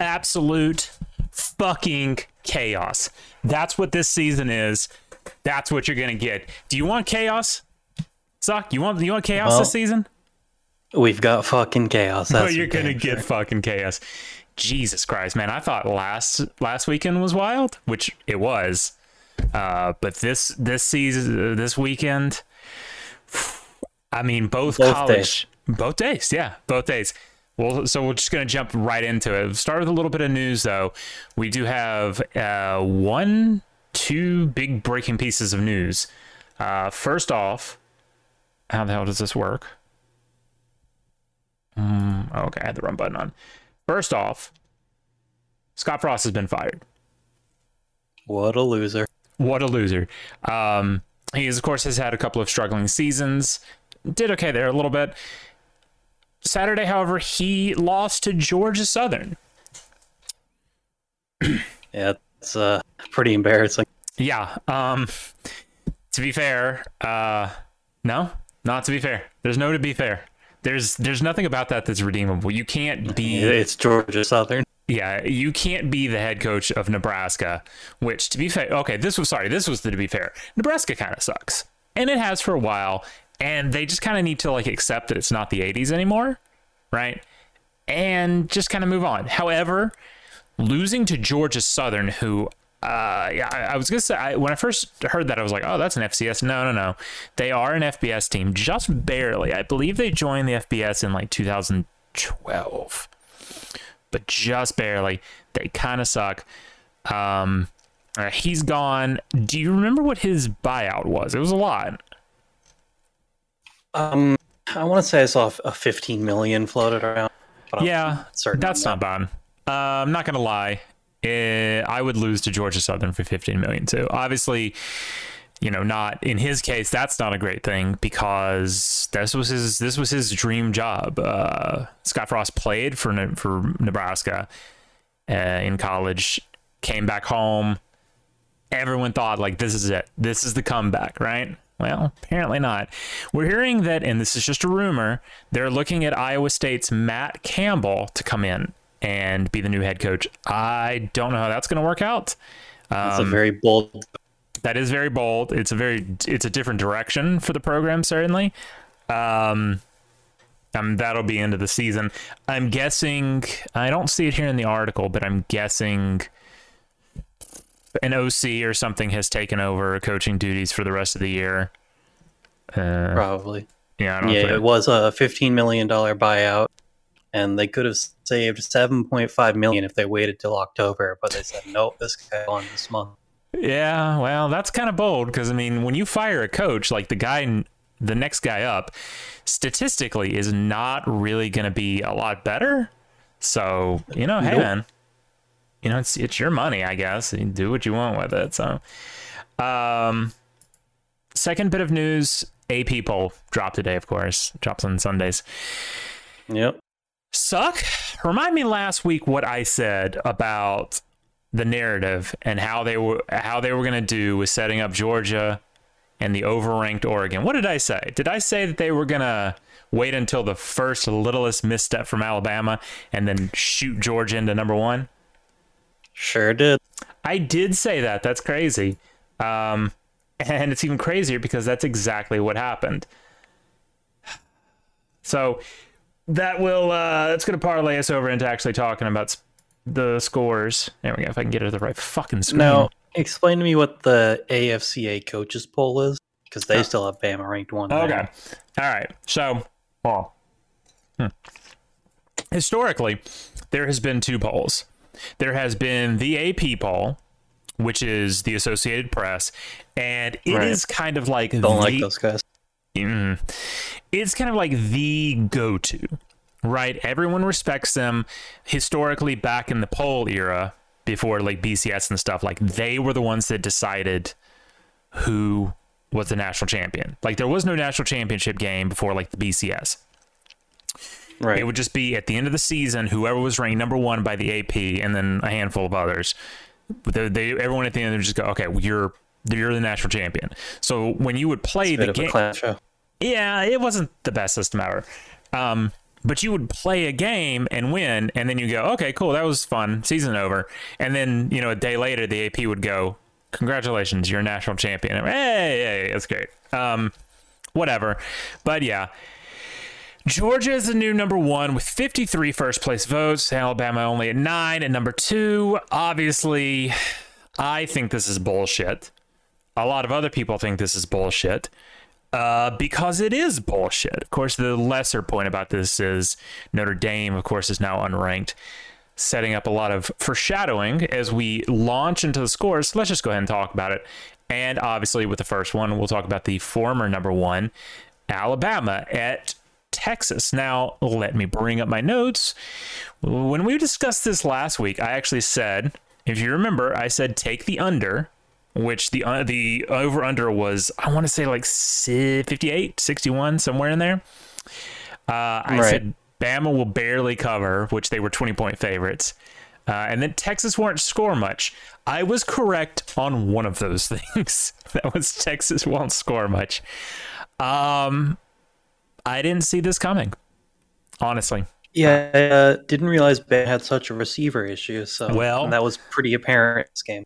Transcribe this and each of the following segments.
absolute fucking chaos. That's what this season is. That's what you're gonna get. Do you want chaos? Suck. You want you want chaos Well, this season? We've got fucking chaos. That's you're gonna get sure. fucking chaos. Jesus Christ, man! I thought last last weekend was wild, which it was. Uh, but this this season, this weekend, I mean, both, Both college, both days, yeah, both days. Well, so we're just gonna jump right into it. Start with a little bit of news, though. We do have uh, one, two big breaking pieces of news. Uh, first off, how the hell does this work? Mm, okay, I had the wrong button on. First off, Scott Frost has been fired. What a loser. What a loser. Um, he, is, of course, has had a couple of struggling seasons. Did okay there a little bit. Saturday, however, he lost to Georgia Southern. Yeah, it's uh, pretty embarrassing. Yeah. Um, to be fair, uh, no, not to be fair. There's no to be fair. There's there's nothing about that that's redeemable. You can't be It's Georgia Southern. Yeah, you can't be the head coach of Nebraska, which to be fair, okay, this was sorry, this was the, to be fair. Nebraska kind of sucks. And it has for a while, and they just kind of need to like accept that it's not the 80s anymore, right? And just kind of move on. However, losing to Georgia Southern who uh, yeah, I, I was gonna say I, when I first heard that I was like, oh, that's an FCS. No, no, no, they are an FBS team, just barely. I believe they joined the FBS in like 2012 but just barely. They kind of suck. Um, uh, he's gone. Do you remember what his buyout was? It was a lot. Um, I want to say I saw a 15 million floated around. Yeah, that's not bad. Uh, I'm not gonna lie. Eh, I would lose to Georgia Southern for 15 million too. Obviously, you know, not in his case. That's not a great thing because this was his this was his dream job. Uh, Scott Frost played for for Nebraska uh, in college, came back home. Everyone thought like this is it. This is the comeback, right? Well, apparently not. We're hearing that, and this is just a rumor. They're looking at Iowa State's Matt Campbell to come in and be the new head coach. I don't know how that's going to work out. Um, a very bold. that is very bold. It's a very it's a different direction for the program certainly. Um, um that'll be into the season. I'm guessing I don't see it here in the article, but I'm guessing an OC or something has taken over coaching duties for the rest of the year. Uh, Probably. yeah, I don't Yeah, think- it was a 15 million dollar buyout, and they could have saved 7.5 million if they waited till October, but they said nope, this guy on this month. Yeah, well, that's kind of bold because I mean, when you fire a coach, like the guy, the next guy up, statistically is not really going to be a lot better. So you know, hey Nope. man, you know it's it's your money, I guess. You do what you want with it. So, um, second bit of news: AP poll dropped today. Of course, drops on Sundays. Yep. Suck. Remind me last week what I said about the narrative and how they were how they were going to do with setting up Georgia and the overranked Oregon. What did I say? Did I say that they were going to wait until the first littlest misstep from Alabama and then shoot Georgia into number 1? Sure did. I did say that. That's crazy. Um, and it's even crazier because that's exactly what happened. So that will uh, that's going to parlay us over into actually talking about the scores. There we go. If I can get it to the right fucking screen. Now, explain to me what the AFCA coaches poll is, because they Uh, still have Bama ranked one. Okay. there. All right. So, well, hmm. historically, there has been two polls. There has been the AP poll, which is the Associated Press, and it is Right. kind of like Don't the, like those guys. Mm. It's kind of like the go to, right? Everyone respects them. Historically, back in the poll era, before like BCS and stuff, like they were the ones that decided who was the national champion. Like there was no national championship game before like the BCS. Right. It would just be at the end of the season, whoever was ranked number one by the AP, and then a handful of others. They, they everyone at the end would just go, okay, well, you're you're the national champion. So when you would play the game, yeah, it wasn't the best system ever. Um, but you would play a game and win, and then you go, okay, cool, that was fun, season over, and then you know a day later the AP would go, congratulations, you're a national champion. Hey, hey, that's great. Um, whatever, but yeah. Georgia is the new number one with 53 first place votes. Alabama only at nine. And number two, obviously, I think this is bullshit. A lot of other people think this is bullshit uh, because it is bullshit. Of course, the lesser point about this is Notre Dame, of course, is now unranked, setting up a lot of foreshadowing as we launch into the scores. So let's just go ahead and talk about it. And obviously, with the first one, we'll talk about the former number one, Alabama, at Texas. Now, let me bring up my notes. When we discussed this last week, I actually said, if you remember, I said take the under, which the uh, the over under was I want to say like 58, 61, somewhere in there. Uh, I right. said Bama will barely cover, which they were 20 point favorites. Uh, and then Texas won't score much. I was correct on one of those things. that was Texas won't score much. Um, I didn't see this coming, honestly. Yeah, I uh, didn't realize Bama had such a receiver issue. So well, that was pretty apparent in this game.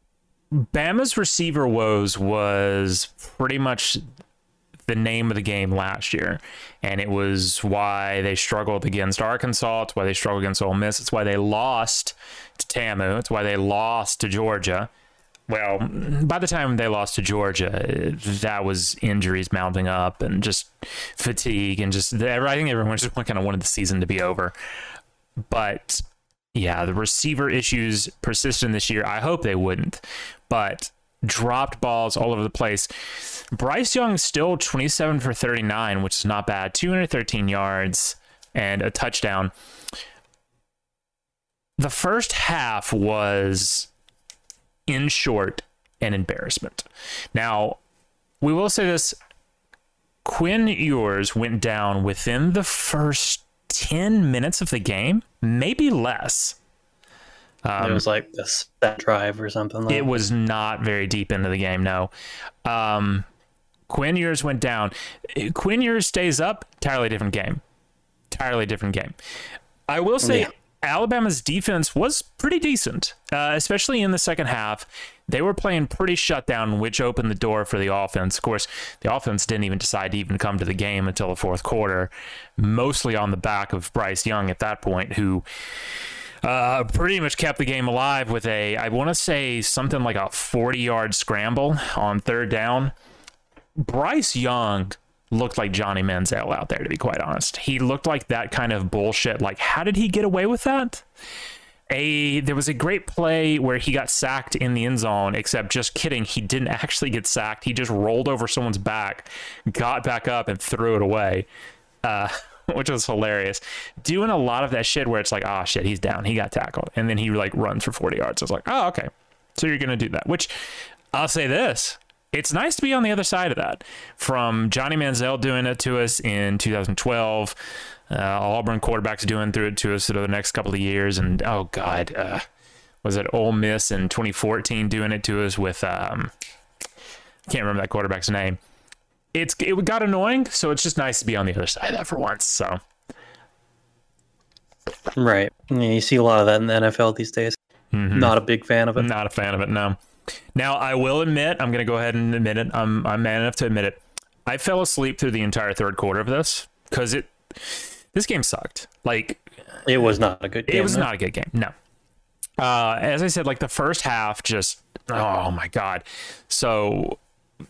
Bama's receiver woes was pretty much the name of the game last year, and it was why they struggled against Arkansas. It's why they struggled against Ole Miss. It's why they lost to TAMU. It's why they lost to Georgia well, by the time they lost to Georgia, that was injuries mounting up and just fatigue and just I think everyone just kind of wanted the season to be over. But yeah, the receiver issues persisted this year. I hope they wouldn't, but dropped balls all over the place. Bryce Young still 27 for 39, which is not bad. 213 yards and a touchdown. The first half was in short, an embarrassment. Now, we will say this Quinn Ewers went down within the first 10 minutes of the game, maybe less. Um, it was like a set drive or something. Like it was not very deep into the game, no. Um, Quinn Ewers went down. Quinn Ewers stays up, entirely different game. Entirely different game. I will say, yeah. Alabama's defense was pretty decent, uh, especially in the second half. They were playing pretty shut down, which opened the door for the offense. Of course, the offense didn't even decide to even come to the game until the fourth quarter, mostly on the back of Bryce Young at that point, who uh, pretty much kept the game alive with a, I want to say something like a 40 yard scramble on third down. Bryce Young looked like Johnny Manziel out there, to be quite honest. He looked like that kind of bullshit. Like, how did he get away with that? A there was a great play where he got sacked in the end zone, except just kidding, he didn't actually get sacked. He just rolled over someone's back, got back up, and threw it away. Uh, which was hilarious. Doing a lot of that shit where it's like, oh shit, he's down, he got tackled, and then he like runs for 40 yards. I was like, oh okay, so you're gonna do that. Which I'll say this: it's nice to be on the other side of that. From Johnny Manziel doing it to us in 2012, uh, Auburn quarterbacks doing through it to us for the next couple of years, and oh god, uh, was it Ole Miss in 2014 doing it to us with um, can't remember that quarterback's name. It's it got annoying, so it's just nice to be on the other side of that for once. So. Right. Yeah, you see a lot of that in the NFL these days. Mm-hmm. Not a big fan of it. Not a fan of it, no. Now, I will admit, I'm going to go ahead and admit it. I'm, I'm man enough to admit it. I fell asleep through the entire third quarter of this because it, this game sucked. Like, it was not a good game. It was not a good game. No. Uh, as I said, like the first half, just, oh my God. So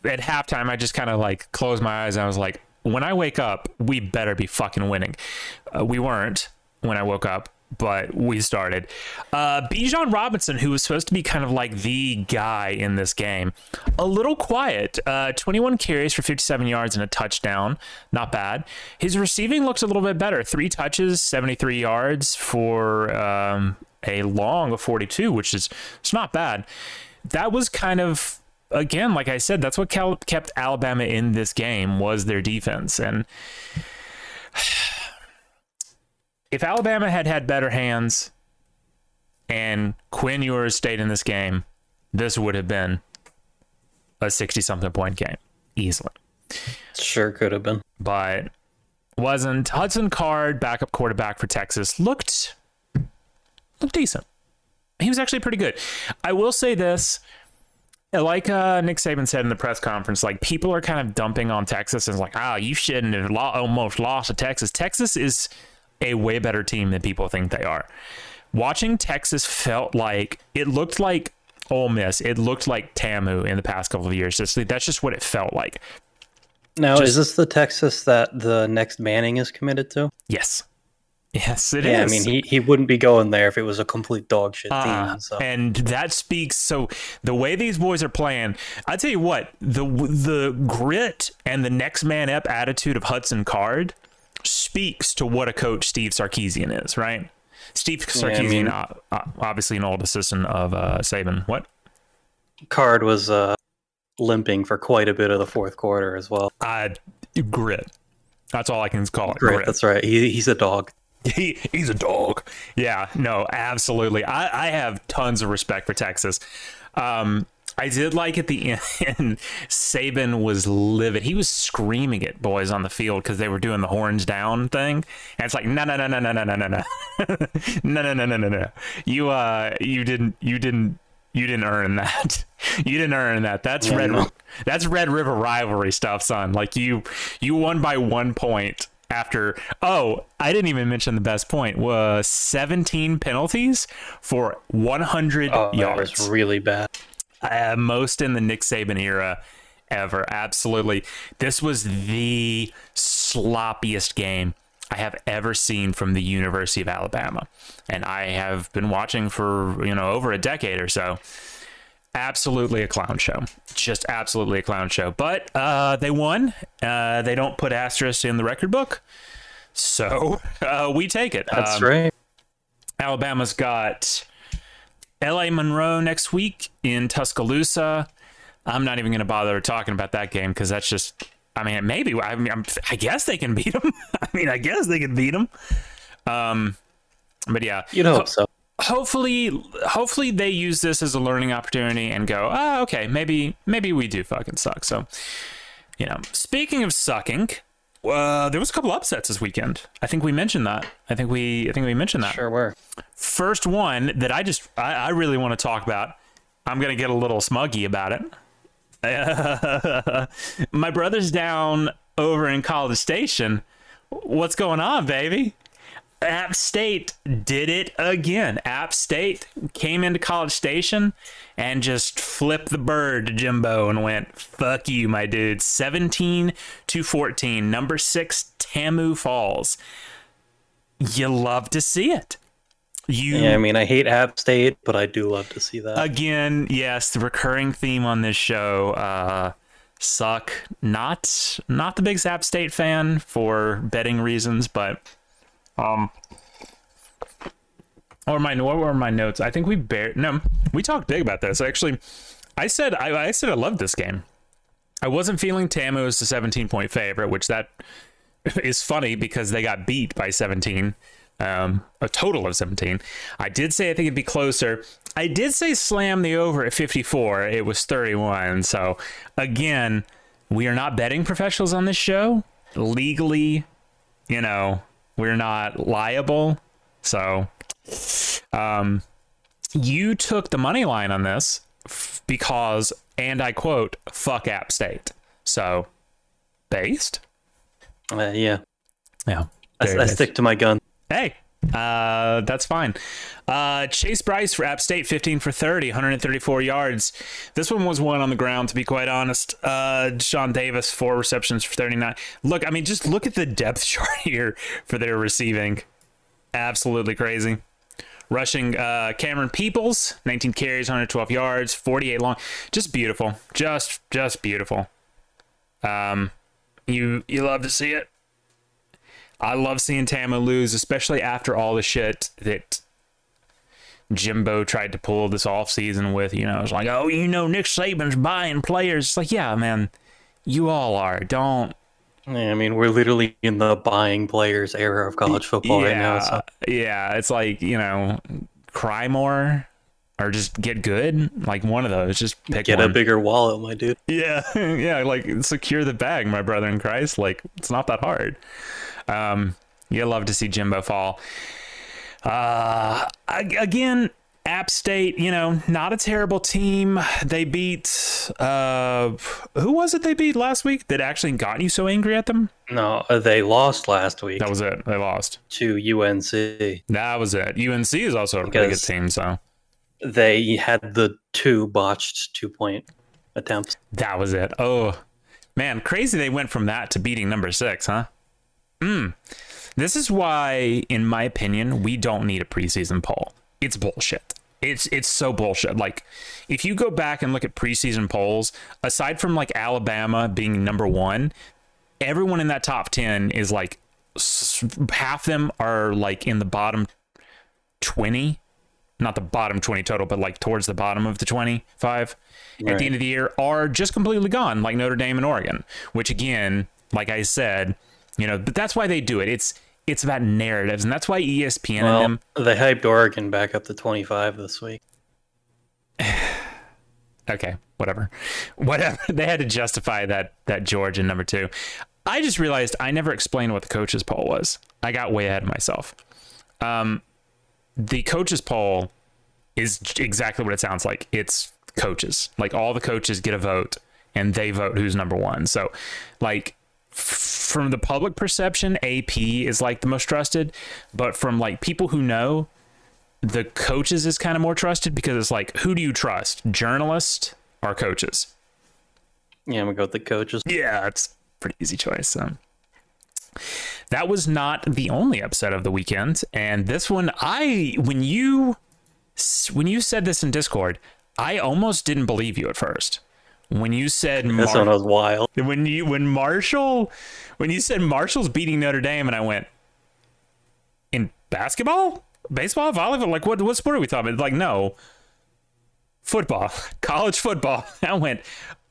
at halftime, I just kind of like closed my eyes and I was like, when I wake up, we better be fucking winning. Uh, we weren't when I woke up but we started. Uh, Bijan Robinson, who was supposed to be kind of like the guy in this game, a little quiet. Uh, 21 carries for 57 yards and a touchdown. Not bad. His receiving looks a little bit better. Three touches, 73 yards for um, a long of 42, which is it's not bad. That was kind of again, like I said, that's what kept Alabama in this game was their defense and if Alabama had had better hands and Quinn Ewers stayed in this game, this would have been a 60 something point game easily. Sure could have been. But wasn't. Hudson Card, backup quarterback for Texas, looked looked decent. He was actually pretty good. I will say this. Like uh, Nick Saban said in the press conference, like people are kind of dumping on Texas and like, ah, oh, you shouldn't have lo- almost lost to Texas. Texas is a way better team than people think they are. Watching Texas felt like it looked like Ole Miss. It looked like Tamu in the past couple of years. That's, that's just what it felt like. Now, just, is this the Texas that the next Manning is committed to? Yes. Yes, it yeah, is. I mean, he, he wouldn't be going there if it was a complete dog shit uh, team. So. And that speaks. So the way these boys are playing, I tell you what, the the grit and the next man up attitude of Hudson Card speaks to what a coach Steve Sarkisian is, right? Steve Sarkisian, yeah, I mean, uh, obviously an old assistant of uh, Saban. What? Card was uh, limping for quite a bit of the fourth quarter as well. Uh, grit. That's all I can call it. Grit. grit. That's right. He, he's a dog. He, he's a dog. Yeah, no, absolutely. I, I have tons of respect for Texas. Um, I did like at the end, Saban was livid. He was screaming at boys on the field because they were doing the horns down thing. And it's like, no, no, no, no, no, no, no, no, no, no, no, no, no, no, no. No no. You, uh, you didn't, you didn't, you didn't earn that. You didn't earn that. That's yeah, red. No. That's Red River rivalry stuff, son. Like you, you won by one point after oh i didn't even mention the best point was 17 penalties for 100 oh, yards that was really bad uh, most in the nick saban era ever absolutely this was the sloppiest game i have ever seen from the university of alabama and i have been watching for you know over a decade or so absolutely a clown show. Just absolutely a clown show. But uh, they won. Uh, they don't put asterisk in the record book. So uh, we take it. That's um, right. Alabama's got LA Monroe next week in Tuscaloosa. I'm not even going to bother talking about that game because that's just, I mean, maybe, I mean, I'm, i guess they can beat them. I mean, I guess they can beat them. Um, but yeah. You'd hope so hopefully hopefully they use this as a learning opportunity and go ah okay maybe maybe we do fucking suck so you know speaking of sucking uh, there was a couple upsets this weekend. I think we mentioned that. I think we i think we mentioned that. Sure were. First one that i just i, I really want to talk about i'm gonna get a little smuggy about it. My brother's down over in college station. What's going on baby App State did it again. App State came into College Station and just flipped the bird to Jimbo and went, fuck you, my dude. 17 to 14. Number six, Tamu Falls. You love to see it. You, yeah, I mean, I hate App State, but I do love to see that. Again, yes, the recurring theme on this show. Uh, suck. Not not the big App State fan for betting reasons, but um, or my what were my notes? I think we bear no, we talked big about this. Actually, I said I, I said I loved this game. I wasn't feeling Tamu as a 17 point favorite, which that is funny because they got beat by 17, um, a total of 17. I did say I think it'd be closer. I did say slam the over at 54. It was 31. So again, we are not betting professionals on this show. Legally, you know, we're not liable. So, um, you took the money line on this f- because, and I quote, fuck App State. So, based? Uh, yeah. Yeah. I, I stick to my gun. Hey, uh, that's fine. Uh, Chase Brice for App State, 15 for 30, 134 yards. This one was one on the ground, to be quite honest. Uh, Sean Davis, four receptions for 39. Look, I mean, just look at the depth chart here for their receiving. Absolutely crazy. Rushing uh, Camerun Peoples, 19 carries, 112 yards, 48 long. Just beautiful. Just, just beautiful. Um, you, you love to see it. I love seeing Tamu lose, especially after all the shit that Jimbo tried to pull this offseason with. You know, it's like, oh, you know, Nick Saban's buying players. It's like, yeah, man, you all are. Don't. Yeah, I mean, we're literally in the buying players era of college football yeah, right now. So. Yeah, it's like, you know, cry more. or just get good. Like one of those. Just pick Get one. a bigger wallet, my dude. Yeah, yeah, like secure the bag, my brother in Christ. Like it's not that hard. Um, you love to see Jimbo fall. Uh, again, App State, you know, not a terrible team. They beat uh, who was it? They beat last week that actually got you so angry at them. No, uh, they lost last week That was it. They lost. to UNC. That was it. UNC is also a pretty good team, so They had the two botched two point attempts. that was it. Oh man, crazy! They went from that to beating number six, huh? Mm. This is why, in my opinion, we don't need a preseason poll. It's bullshit. It's it's so bullshit. Like, if you go back and look at preseason polls, aside from like Alabama being number one, everyone in that top ten is like half them are like in the bottom twenty, not the bottom twenty total, but like towards the bottom of the twenty-five at the end of the year are just completely gone, like Notre Dame and Oregon. Which again, like I said, you know, but that's why they do it. It's it's about narratives, and that's why ESPN Well, and them. they hyped Oregon back up to 25 this week. Okay, whatever, whatever. They had to justify that that Georgia number two. I just realized I never explained what the coaches poll was. I got way ahead of myself. Um, the coaches poll is exactly what it sounds like. It's coaches. Like all the coaches get a vote, and they vote who's number one. So, like from the public perception, AP is like the most trusted, but from like people who know, the coaches is kind of more trusted because it's like who do you trust, journalists or coaches? Yeah, I'm gonna go with the coaches. Yeah, it's a pretty easy choice. So. That was not the only upset of the weekend, and this one, I when you when you said this in Discord, I almost didn't believe you at first. When you said This Mar- one was wild. when you when Marshall when you said Marshall's beating Notre Dame, and I went in basketball, baseball, volleyball, like what what sport are we talking about? Like no, football, college football. I went,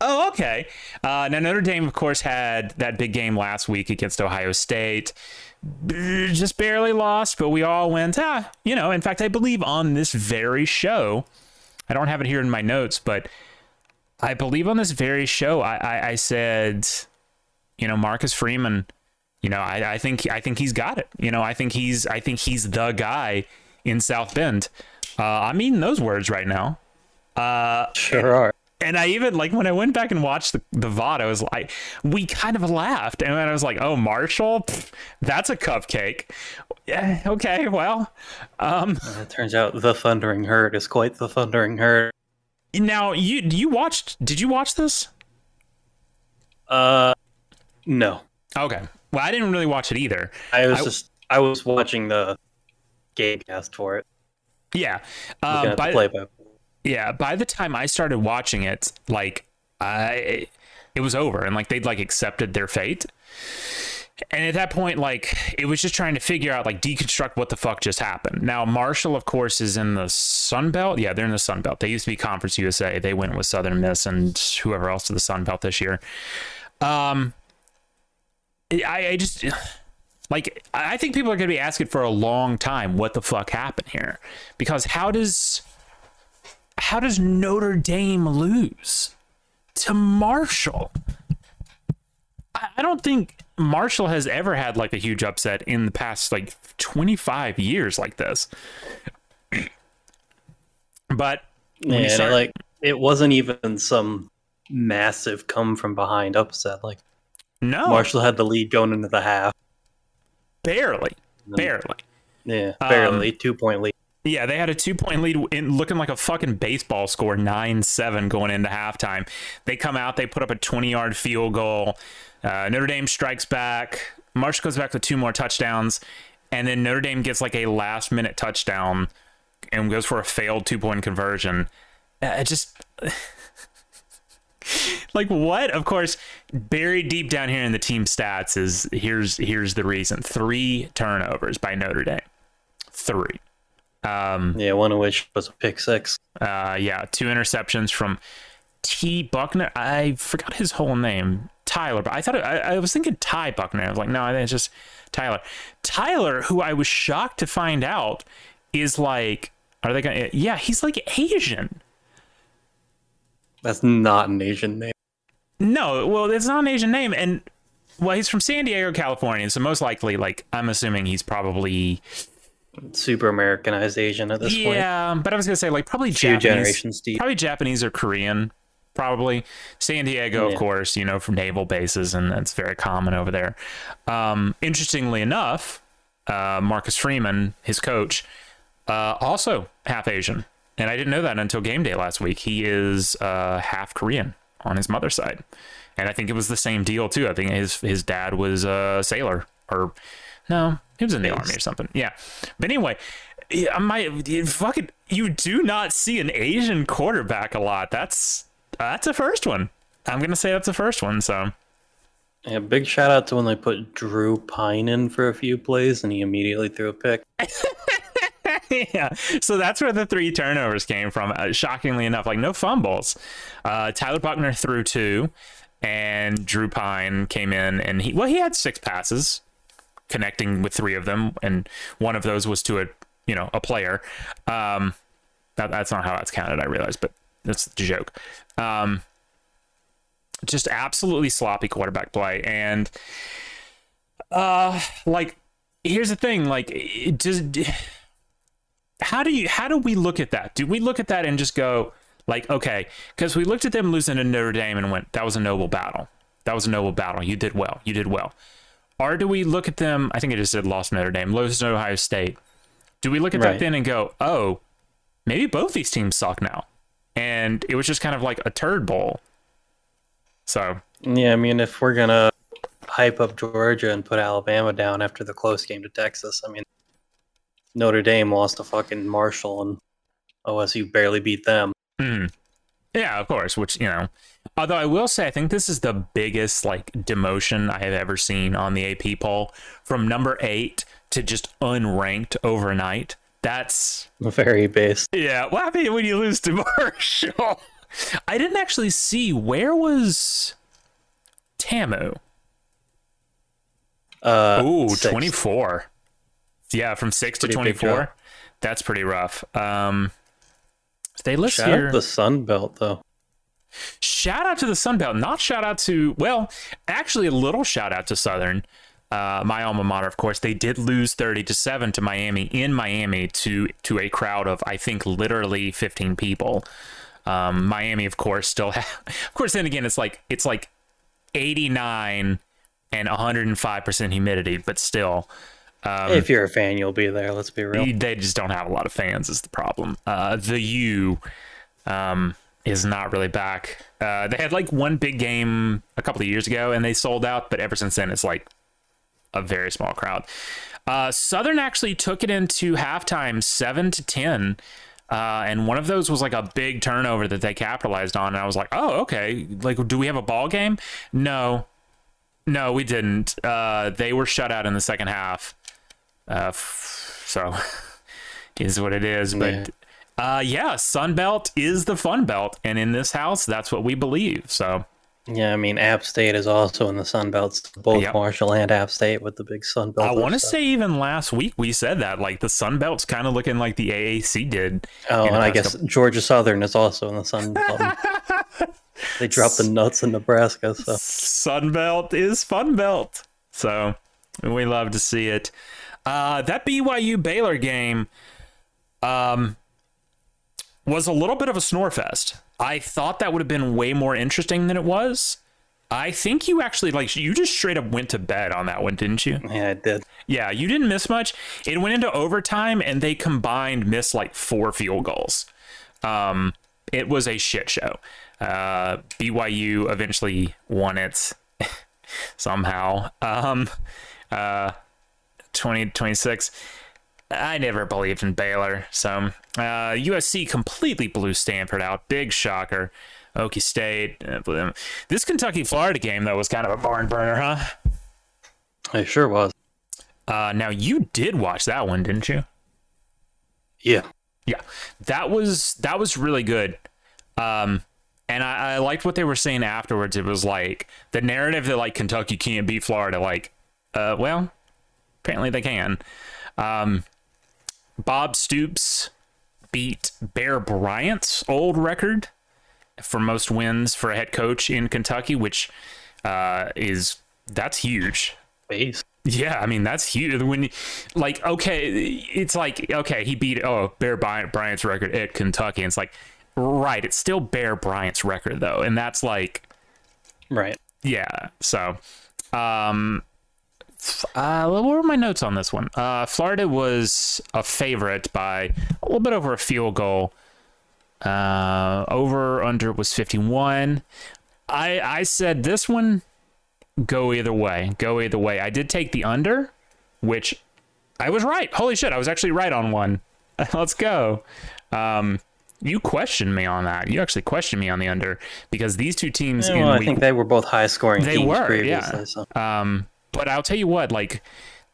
oh okay. Uh, now Notre Dame, of course, had that big game last week against Ohio State. Just barely lost, but we all went, ah, you know. In fact, I believe on this very show, I don't have it here in my notes, but I believe on this very show, I, I, I said, you know, Marcus Freeman, you know, I, I think I think he's got it. You know, I think he's I think he's the guy in South Bend. Uh, I'm eating those words right now. Uh, Sure are. and I even like when I went back and watched the, the VOD, I was like, we kind of laughed. And then I was like, oh, Marshall, Pff, that's a cupcake. Yeah, okay, well, um, It turns out the Thundering Herd is quite the Thundering Herd. Now you you watched? Did you watch this? Uh, no. Okay. Well, I didn't really watch it either. I was I- just I was watching the game cast for it. Yeah. Um, by, the yeah. By the time I started watching it, like I, it was over, and like they'd like accepted their fate. And at that point, like it was just trying to figure out, like deconstruct what the fuck just happened. Now, Marshall, of course, is in the Sun Belt. Yeah, they're in the Sun Belt. They used to be Conference USA. They went with Southern Miss and whoever else to the Sun Belt this year. Um, I, I just like I think people are going to be asking for a long time what the fuck happened here because how does how does Notre Dame lose to Marshall? I I don't think Marshall has ever had like a huge upset in the past like 25 years like this. But Yeah, start- it, like it wasn't even some massive come from behind upset. Like no, Marshall had the lead going into the half. barely, then- barely. Yeah, Um, barely two point lead. Yeah, they had a two point lead in looking like a fucking baseball score, 9 7 going into halftime. They come out, they put up a 20 yard field goal. Uh, Notre Dame strikes back. Marsh goes back with two more touchdowns. And then Notre Dame gets like a last minute touchdown and goes for a failed two point conversion. Uh, it just. like what of course buried deep down here in the team stats is here's here's the reason three turnovers by notre dame three um Yeah, one of which was a pick six. uh yeah two interceptions from t buchner i forgot his whole name tyler but i thought it, I, I was thinking ty buchner i was like no i think it's just tyler tyler who i was shocked to find out is like Are they going? to Yeah, he's like Asian. That's not an Asian name. No, well, it's not an Asian name, and well, he's from San Diego, California, so most likely, like, I'm assuming he's probably Super Americanized Asian at this point. yeah. But I was gonna say like probably Few Japanese, generations deep. probably Japanese or Korean. Probably San Diego, of course, you know, from naval bases, and that's very common over there. Um, interestingly enough, uh, Marcus Freeman, his coach, uh, also half Asian, and I didn't know that until game day last week. He is uh, half Korean on his mother's side, and I think it was the same deal too. I think his his dad was a sailor, or no, he was in the Base. army or something. Yeah, but anyway, yeah, my fucking you do not see an Asian quarterback a lot. That's that's a first one. I'm gonna say that's a first one. So Yeah, big shout out to when they put Drew Pyne in for a few plays and he immediately threw a pick. yeah, so that's where the three turnovers came from. Uh, shockingly enough, like no fumbles. Uh, Tyler Buchner threw two, and Drew Pyne came in and he well he had six passes, connecting with three of them, and one of those was to a you know a player. Um, that, that's not how that's counted. I realize, but that's the joke. Um, just absolutely sloppy quarterback play, and uh, like here's the thing, like it just how do you how do we look at that? Do we look at that and just go like, okay, because we looked at them losing to Notre Dame and went, that was a noble battle. That was a noble battle. You did well. You did well. Or do we look at them? I think I just said lost Notre Dame, lost Ohio State. Do we look at that then and go, oh, maybe both these teams suck now, and it was just kind of like a turd bowl. So Yeah, I mean, if we're gonna hype up Georgia and put Alabama down after the close game to Texas, I mean, Notre Dame lost to fucking Marshall and OSU barely beat them. Mm. Yeah, of course. Which you know, although I will say, I think this is the biggest like demotion I have ever seen on the AP poll from number eight to just unranked overnight. That's Very base. yeah. What happened when you lose to Marshall? I didn't actually see where was Tamu. Uh, Ooh, sixth. 24. Yeah, from six to Pretty big 24. That's pretty rough. Um, they list Shout here. out the Sun Belt though. Shout out to the Sun Belt, not shout out to well, actually a little shout out to Southern, uh, my alma mater, of course. They did lose thirty to seven to Miami in Miami to to a crowd of I think literally fifteen people. Um, Miami, of course, still have, of course. Then again, it's like it's like eighty nine and one hundred and five percent humidity, but still. Um, if you're a fan, you'll be there. Let's be real. they just don't have a lot of fans is the problem uh the u um is not really back. Uh they had like one big game a couple of years ago and they sold out but ever since then it's like a very small crowd. Uh southern actually took it into halftime 7 to 10 uh, and one of those was like a big turnover that they capitalized on and i was like oh okay. Like do we have a ball game? No. No we didn't. Uh they were shut out in the second half. Uh, f- so is what it is. But uh, yeah, Sun Belt is the fun belt, and in this house, that's what we believe. So Yeah, I mean, App State is also in the Sun Belts. Both Yep. Marshall and App State with the big Sun Belt. I want to say even last week we said that like the Sun Belt's kind of looking like the AAC did. Oh, and I guess Georgia Southern is also in the Sun Belt. they dropped the nuts in Nebraska, so Sun Belt is fun belt. So we love to see it. Uh, that BYU Baylor game um, was a little bit of a snore fest. I thought that would have been way more interesting than it was. I think you actually like you just straight up went to bed on that one, didn't you? yeah, I did. Yeah, you didn't miss much. It went into overtime and they combined missed like four field goals. Um, it was a shit show. Uh, BYU eventually won it somehow. Um, uh, 2026. I never believed in Baylor. So uh, USC completely blew Stanford out. Big shocker. Okie State. uh. This Kentucky Florida game, though, was kind of a barn burner, huh? I sure was. Uh, now you did watch that one, didn't you? Yeah, Yeah, that was that was really good. Um, and I, I liked what they were saying afterwards. It was like the narrative that like Kentucky can't beat Florida. Like, uh, well, apparently they can. Um, Bob Stoops beat Bear Bryant's old record for most wins for a head coach in Kentucky, which uh, is that's huge. Base. Yeah, I mean that's huge. When, like, okay, it's like okay, he beat oh Bear Bryant's record at Kentucky. And it's like, right, it's still Bear Bryant's record though, and that's like, right, yeah. So, um, uh, what were my notes on this one? Uh, Florida was a favorite by a little bit over a field goal. Uh, over under was fifty one. I I said this one go either way. Go either way. I did take the under, which I was right. Holy shit, I was actually right on one. Let's go. Um, you questioned me on that. You actually questioned me on the under because these two teams. Yeah, well, I week, think they were both high scoring. They were, yeah. So. Um, but I'll tell you what, like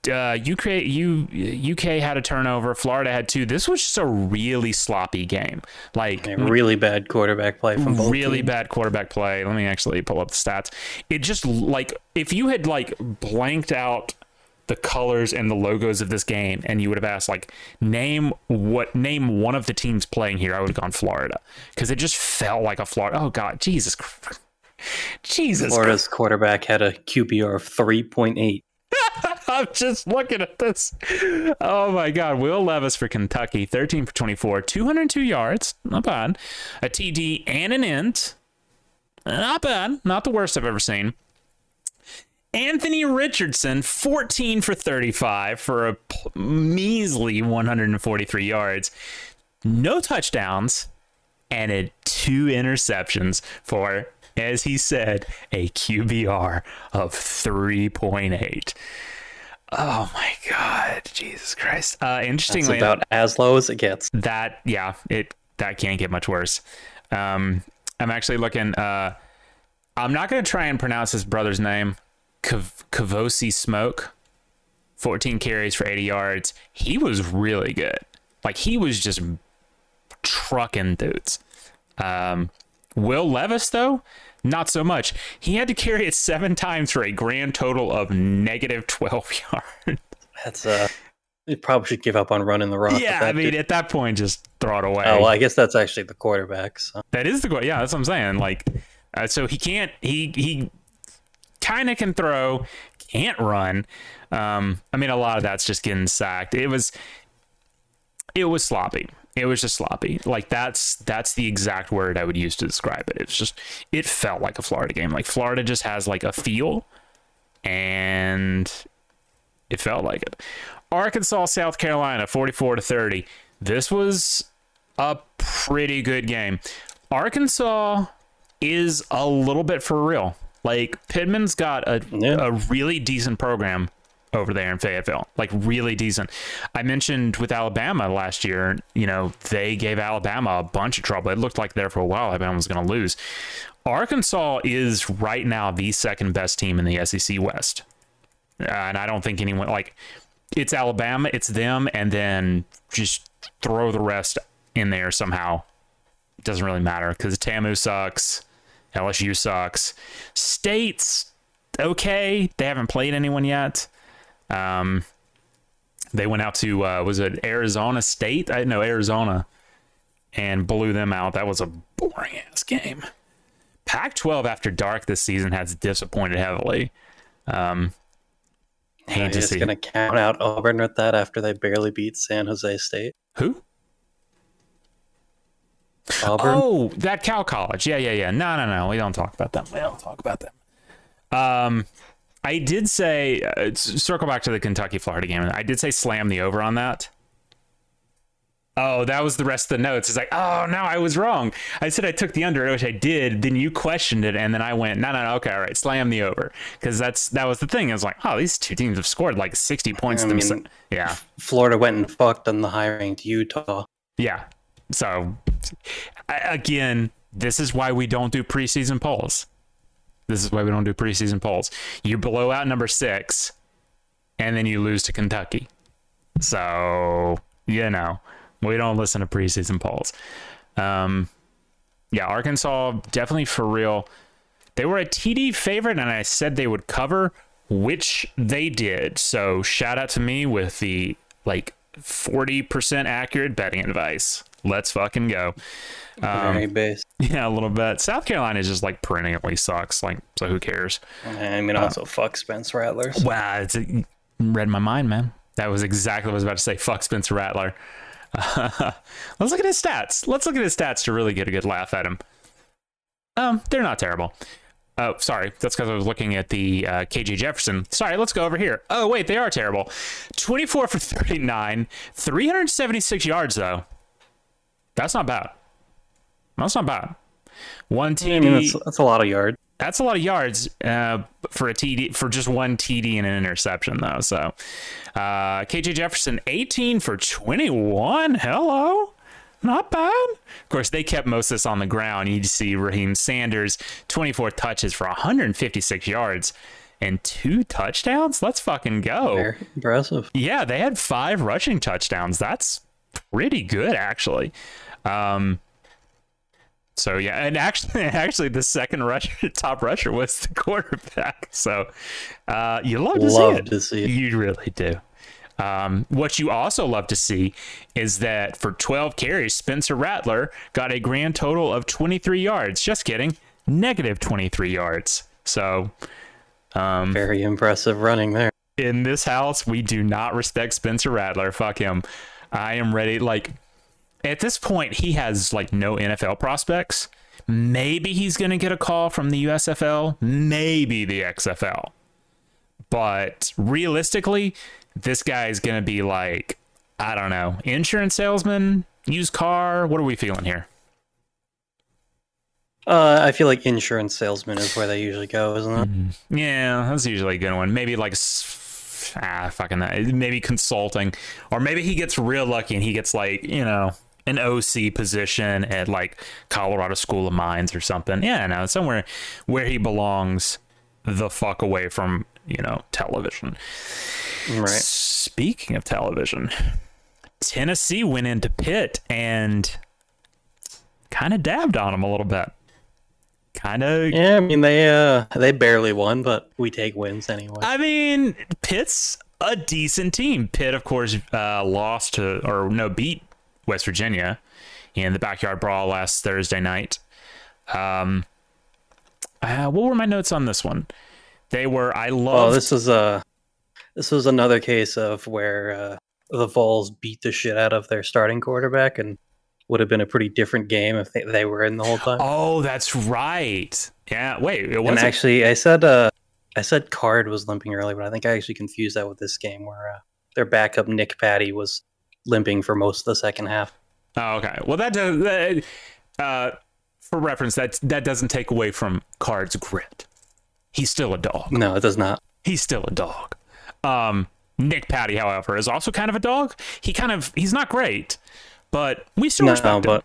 uh, UK, you UK had a turnover. Florida had two. This was just a really sloppy game. Like really bad quarterback play from both. Really teams. bad quarterback play. Let me actually pull up the stats. It just like if you had like blanked out the colors and the logos of this game and you would have asked like name what name one of the teams playing here i would have gone florida because it just felt like a florida oh god jesus jesus florida's quarterback had a qbr of 3.8 I'm just looking at this. Oh my God. Will Levis for Kentucky, 13 for 24, 202 yards. Not bad. A TD and an int. Not bad. Not the worst I've ever seen. Anthony Richardson, 14 for 35 for a measly 143 yards. No touchdowns and a two interceptions for as he said, a QBR of 3.8. Oh my God, Jesus Christ! Uh, interestingly, That's about as low as it gets. That yeah, it that can't get much worse. Um, I'm actually looking. Uh, I'm not going to try and pronounce his brother's name. Kavosiey Smoke, 14 carries for 80 yards. He was really good. Like he was just trucking dudes. Um, Will Levis though, not so much. He had to carry it seven times for a grand total of negative 12 yards. That's uh you probably should give up on running the rock. Yeah, I mean, at that point, just throw it away. Oh, well, I guess that's actually the quarterback. So. That is the yeah. That's what I'm saying. Like, uh, so he can't. He he kind of can throw, can't run. Um, I mean, a lot of that's just getting sacked. It was it was sloppy. It was just sloppy. Like that's that's the exact word I would use to describe it. It's just it felt like a Florida game. Like Florida just has like a feel and it felt like it. Arkansas, South Carolina, 44 to 30. This was a pretty good game. Arkansas is a little bit for real. Like Pittman's got a yeah. a really decent program over there in Fayetteville, like really decent. I mentioned with Alabama last year, you know, they gave Alabama a bunch of trouble. It looked like there for a while Alabama was going to lose. Arkansas is right now the second best team in the SEC West. Uh, and I don't think anyone like it's Alabama, it's them, and then just throw the rest in there somehow. It doesn't really matter because TAMU sucks, LSU sucks, State's okay. They haven't played anyone yet. Um, they went out to uh, was it Arizona State? I know Arizona, and blew them out. That was a boring ass game. Pac-12 after dark this season has disappointed heavily. Um, hate to see. going to count out Auburn with that after they barely beat San Jose State. Who? Auburn. Oh, that Cal College. Yeah, yeah, yeah. No, no, no. We don't talk about them. We don't talk about them. Um, I did say uh, circle back to the Kentucky Florida game. I did say slam the over on that. Oh, that was the rest of the notes. It's like, oh no, I was wrong. I said I took the under, which I did. Then you questioned it, and then I went, no, no, no, okay, all right, slam the over, because that's that was the thing. I was like, oh, these two teams have scored like sixty points. I mean, yeah, Florida went and fucked on the high ranked Utah. Yeah, so again, this is why we don't do preseason polls. This is why we don't do preseason polls. You blow out number six, and then you lose to Kentucky. So you know we don't listen to preseason polls. Um, yeah, Arkansas definitely for real. They were a TD favorite, and I said they would cover, which they did. So shout out to me with the like 40% accurate betting advice. Let's fucking go. Um, yeah, a little bit. South Carolina just like perennially sucks. Like, so who cares? I mean, also fuck Spence Rattlers. Wow, it's it read my mind, man. That was exactly what I was about to say. Fuck Spencer Rattler. let's look at his stats. Let's look at his stats to really get a good laugh at him. Um, they're not terrible. Oh, sorry. That's because I was looking at the uh, KJ Jefferson. Sorry, let's go over here. Oh, wait, they are terrible. 24 for 39, 376 yards, though. That's not bad. That's not bad. One TD. I mean, that's, that's a lot of yards. That's a lot of yards uh, for a TD for just one TD and an interception, though. So, uh, KJ Jefferson, 18 for 21. Hello, not bad. Of course, they kept most of this on the ground. You see Raheem Sanders, 24 touches for 156 yards and two touchdowns. Let's fucking go. Very impressive. Yeah, they had five rushing touchdowns. That's pretty good, actually. Um, so yeah, and actually, actually, the second rusher, top rusher, was the quarterback. So uh, you love to Love see it. to see it. You really do. Um, what you also love to see is that for 12 carries, Spencer Rattler got a grand total of 23 yards. Just kidding, negative 23 yards. So um, Very impressive running there. in this house, we do not respect Spencer Rattler. Fuck him. I am ready. Like, at this point, he has like no NFL prospects. Maybe he's going to get a call from the USFL, maybe the XFL. But realistically, this guy is going to be like, I don't know, insurance salesman, used car. What are we feeling here? Uh, I feel like insurance salesman is where they usually go, isn't it? Yeah, that's usually a good one. Maybe like ah, fucking that. Maybe consulting, or maybe he gets real lucky and he gets like you know an OC position at like Colorado School of Mines or something. Yeah, no, somewhere where he belongs, the fuck away from you know television. Right. Speaking of television, Tennessee went into Pitt and kind of dabbed on him a little bit. Kind of Yeah, I mean they uh they barely won, but we take wins anyway. I mean, Pitt's a decent team. Pitt, of course, uh, lost to or no beat West Virginia in the backyard brawl last Thursday night. Um, uh, what were my notes on this one? They were I love. oh, love this is uh this was another case of where uh, the Vols beat the shit out of their starting quarterback and would have been a pretty different game if they, they were in the whole time. Oh, that's right. Yeah. Wait, it and wasn't. actually, I said uh I said Card was limping early, but I think I actually confused that with this game where uh, their backup Nick Patti was limping for most of the second half. oh, okay. Well, that does. That, uh, for reference, that that doesn't take away from Card's grit. He's still a dog. No, it does not. he's still a dog. Um, Nick Patti, however, is also kind of a dog. He kind of he's not great, but we still No, respect him. but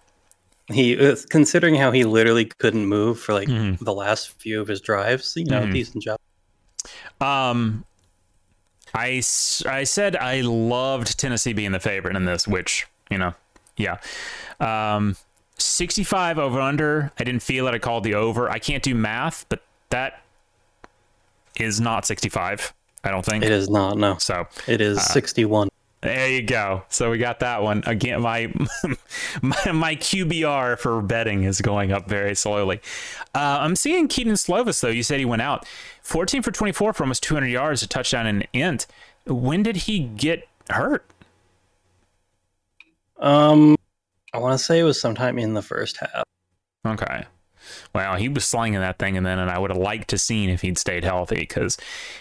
he uh, considering how he literally couldn't move for like Mm-hmm. the last few of his drives, you know, decent job. Um, I I said I loved Tennessee being the favorite in this, which you know, yeah. Um, sixty five over under. I didn't feel it. I called the over. I can't do math, but that is not sixty five. I don't think It is not. No, so. it is Uh, sixty-one. There you go. So we got that one again. My my, my QBR for betting is going up very slowly. Uh, I'm seeing Kedon Slovis though. You said he went out 14 for 24 for almost 200 yards, a touchdown and an int. When did he get hurt? Um, I want to say it was sometime in the first half. Okay. Well, he was slinging that thing, and then and I would have liked to seen if he'd stayed healthy because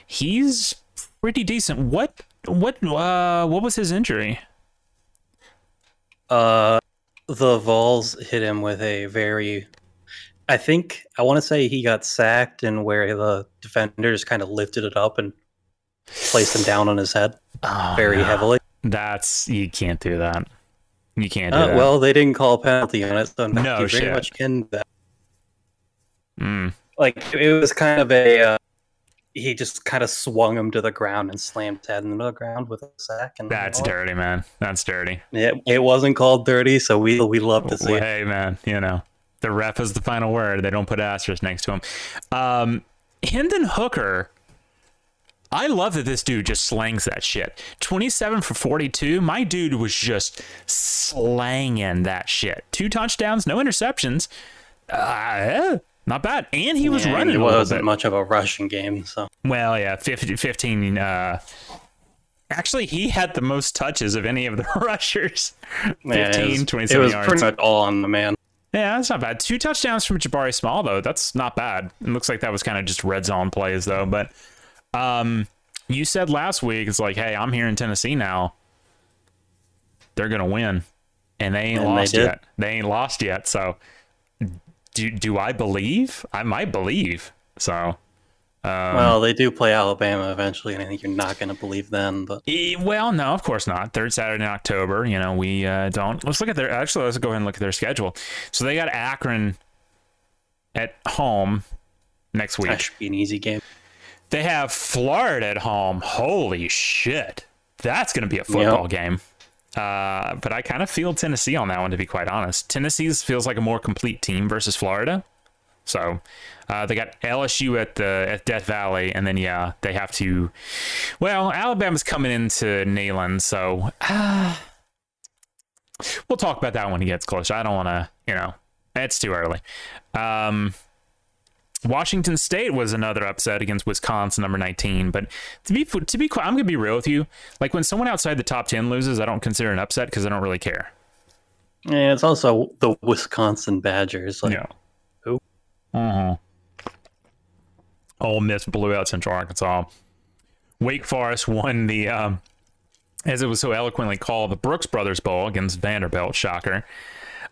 he's pretty decent. What what uh what was his injury? Uh, the Vols hit him with a very. I think I want to say he got sacked, and where the defender just kind of lifted it up and placed him down on his head Oh, very no. heavily. That's you can't do that. You can't do Uh, that. well, they didn't call a penalty on it, so no, No you very shit. much can that. Mm. Like it was kind of a. He just kind of swung him to the ground and slammed Ted into the ground with a sack. And That's dirty, man. That's dirty. It, it wasn't called dirty, so we we love to see Well, it. hey, man, you know, the ref is the final word. They don't put asterisk next to him. Um, Hendon Hooker, I love that this dude just slangs that shit. 27 for 42. My dude was just slanging that shit. Two touchdowns, no interceptions. Uh, not bad. And he was Yeah, running It wasn't much of a rushing game, so Well, yeah, 50, 15. Uh, actually, he had the most touches of any of the rushers. 15, yeah, it was, 27 it was yards. pretty much all on the man. Yeah, that's not bad. Two touchdowns from Jabari Small though. That's not bad. It looks like that was kind of just red zone plays though. But um, you said last week it's like, hey, I'm here in Tennessee now. They're gonna win, and they ain't And lost did. yet. They ain't lost yet. So, do do I believe? I might believe. So, Um, well, they do play Alabama eventually, and I think you're not going to believe them. But Well, no, of course not. Third Saturday in October. You know, we uh, don't. Let's look at their. Actually, let's go ahead and look at their schedule. So they got Akron at home next that week. should be an easy game. They have Florida at home. Holy shit, that's going to be a football game. Uh, but I kind of feel Tennessee on that one, to be quite honest. Tennessee's feels like a more complete team versus Florida. So uh, they got LSU at the at Death Valley, and then yeah, they have to. Well, Alabama's coming into Neyland, so uh, we'll talk about that when he gets closer. I don't want to, you know, it's too early. Um, Washington State was another upset against Wisconsin, number 19. But to be to be quite, I'm gonna be real with you. Like when someone outside the top 10 loses, I don't consider an upset because I don't really care. Yeah, it's also the Wisconsin Badgers. Like, Yeah. Who? Uh-huh. Ole Miss blew out Central Arkansas. Wake Forest won the, um, as it was so eloquently called, the Brooks Brothers Bowl against Vanderbilt. Shocker.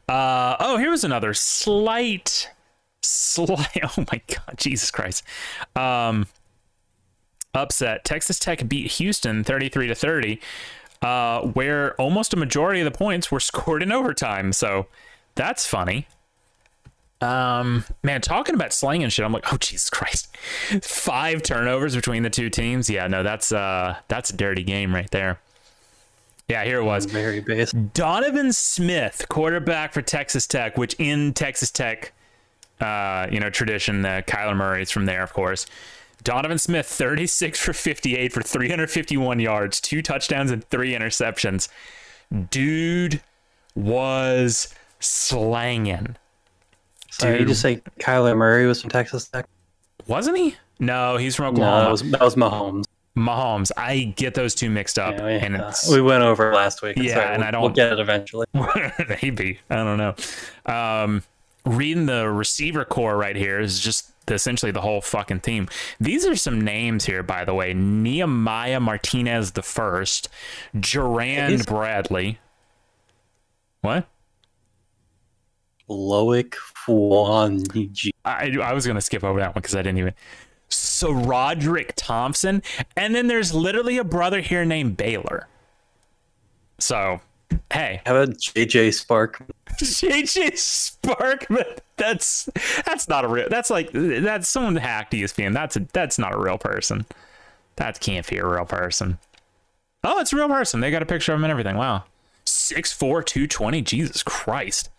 Uh, oh, here was another slight, slight. Oh my God, Jesus Christ. Um, upset. Texas Tech beat Houston 33 to 30, uh, where almost a majority of the points were scored in overtime. So that's funny. Um, man, talking about slang and shit, I'm like, oh Jesus Christ, five turnovers between the two teams. Yeah, no, that's uh, that's a dirty game right there. Yeah, here it was. very base. Donovan Smith, quarterback for Texas Tech, which in Texas Tech, uh, you know, tradition, uh, Kyler Murray is from there, of course. Donovan Smith, 36 for 58 for 351 yards, two touchdowns, and three interceptions. Dude was slanging. So you just say Kyler Murray was from Texas Tech? Wasn't he? No, he's from No, Oklahoma. that was that was Mahomes. Mahomes. I get those two mixed up. Yeah, we, and uh, it's, we went over last week. Yeah, so and we'll, I don't- We'll get it eventually. maybe i don't know um reading the receiver core right here is just essentially the whole fucking team. These are some names here by the way. Nehemiah martinez the first These- bradley. What? Loic Fouonji. I, I was gonna skip over that one because I didn't even so roderick thompson and then there's literally a brother here named baylor. So hey. How about JJ Spark? JJ Spark, but that's that's not a real. That's like that's someone hacked ESPN. That's a, that's not a real person. That can't be a real person. Oh, it's a real person. They got a picture of him and everything. Wow, six four two twenty. Jesus Christ,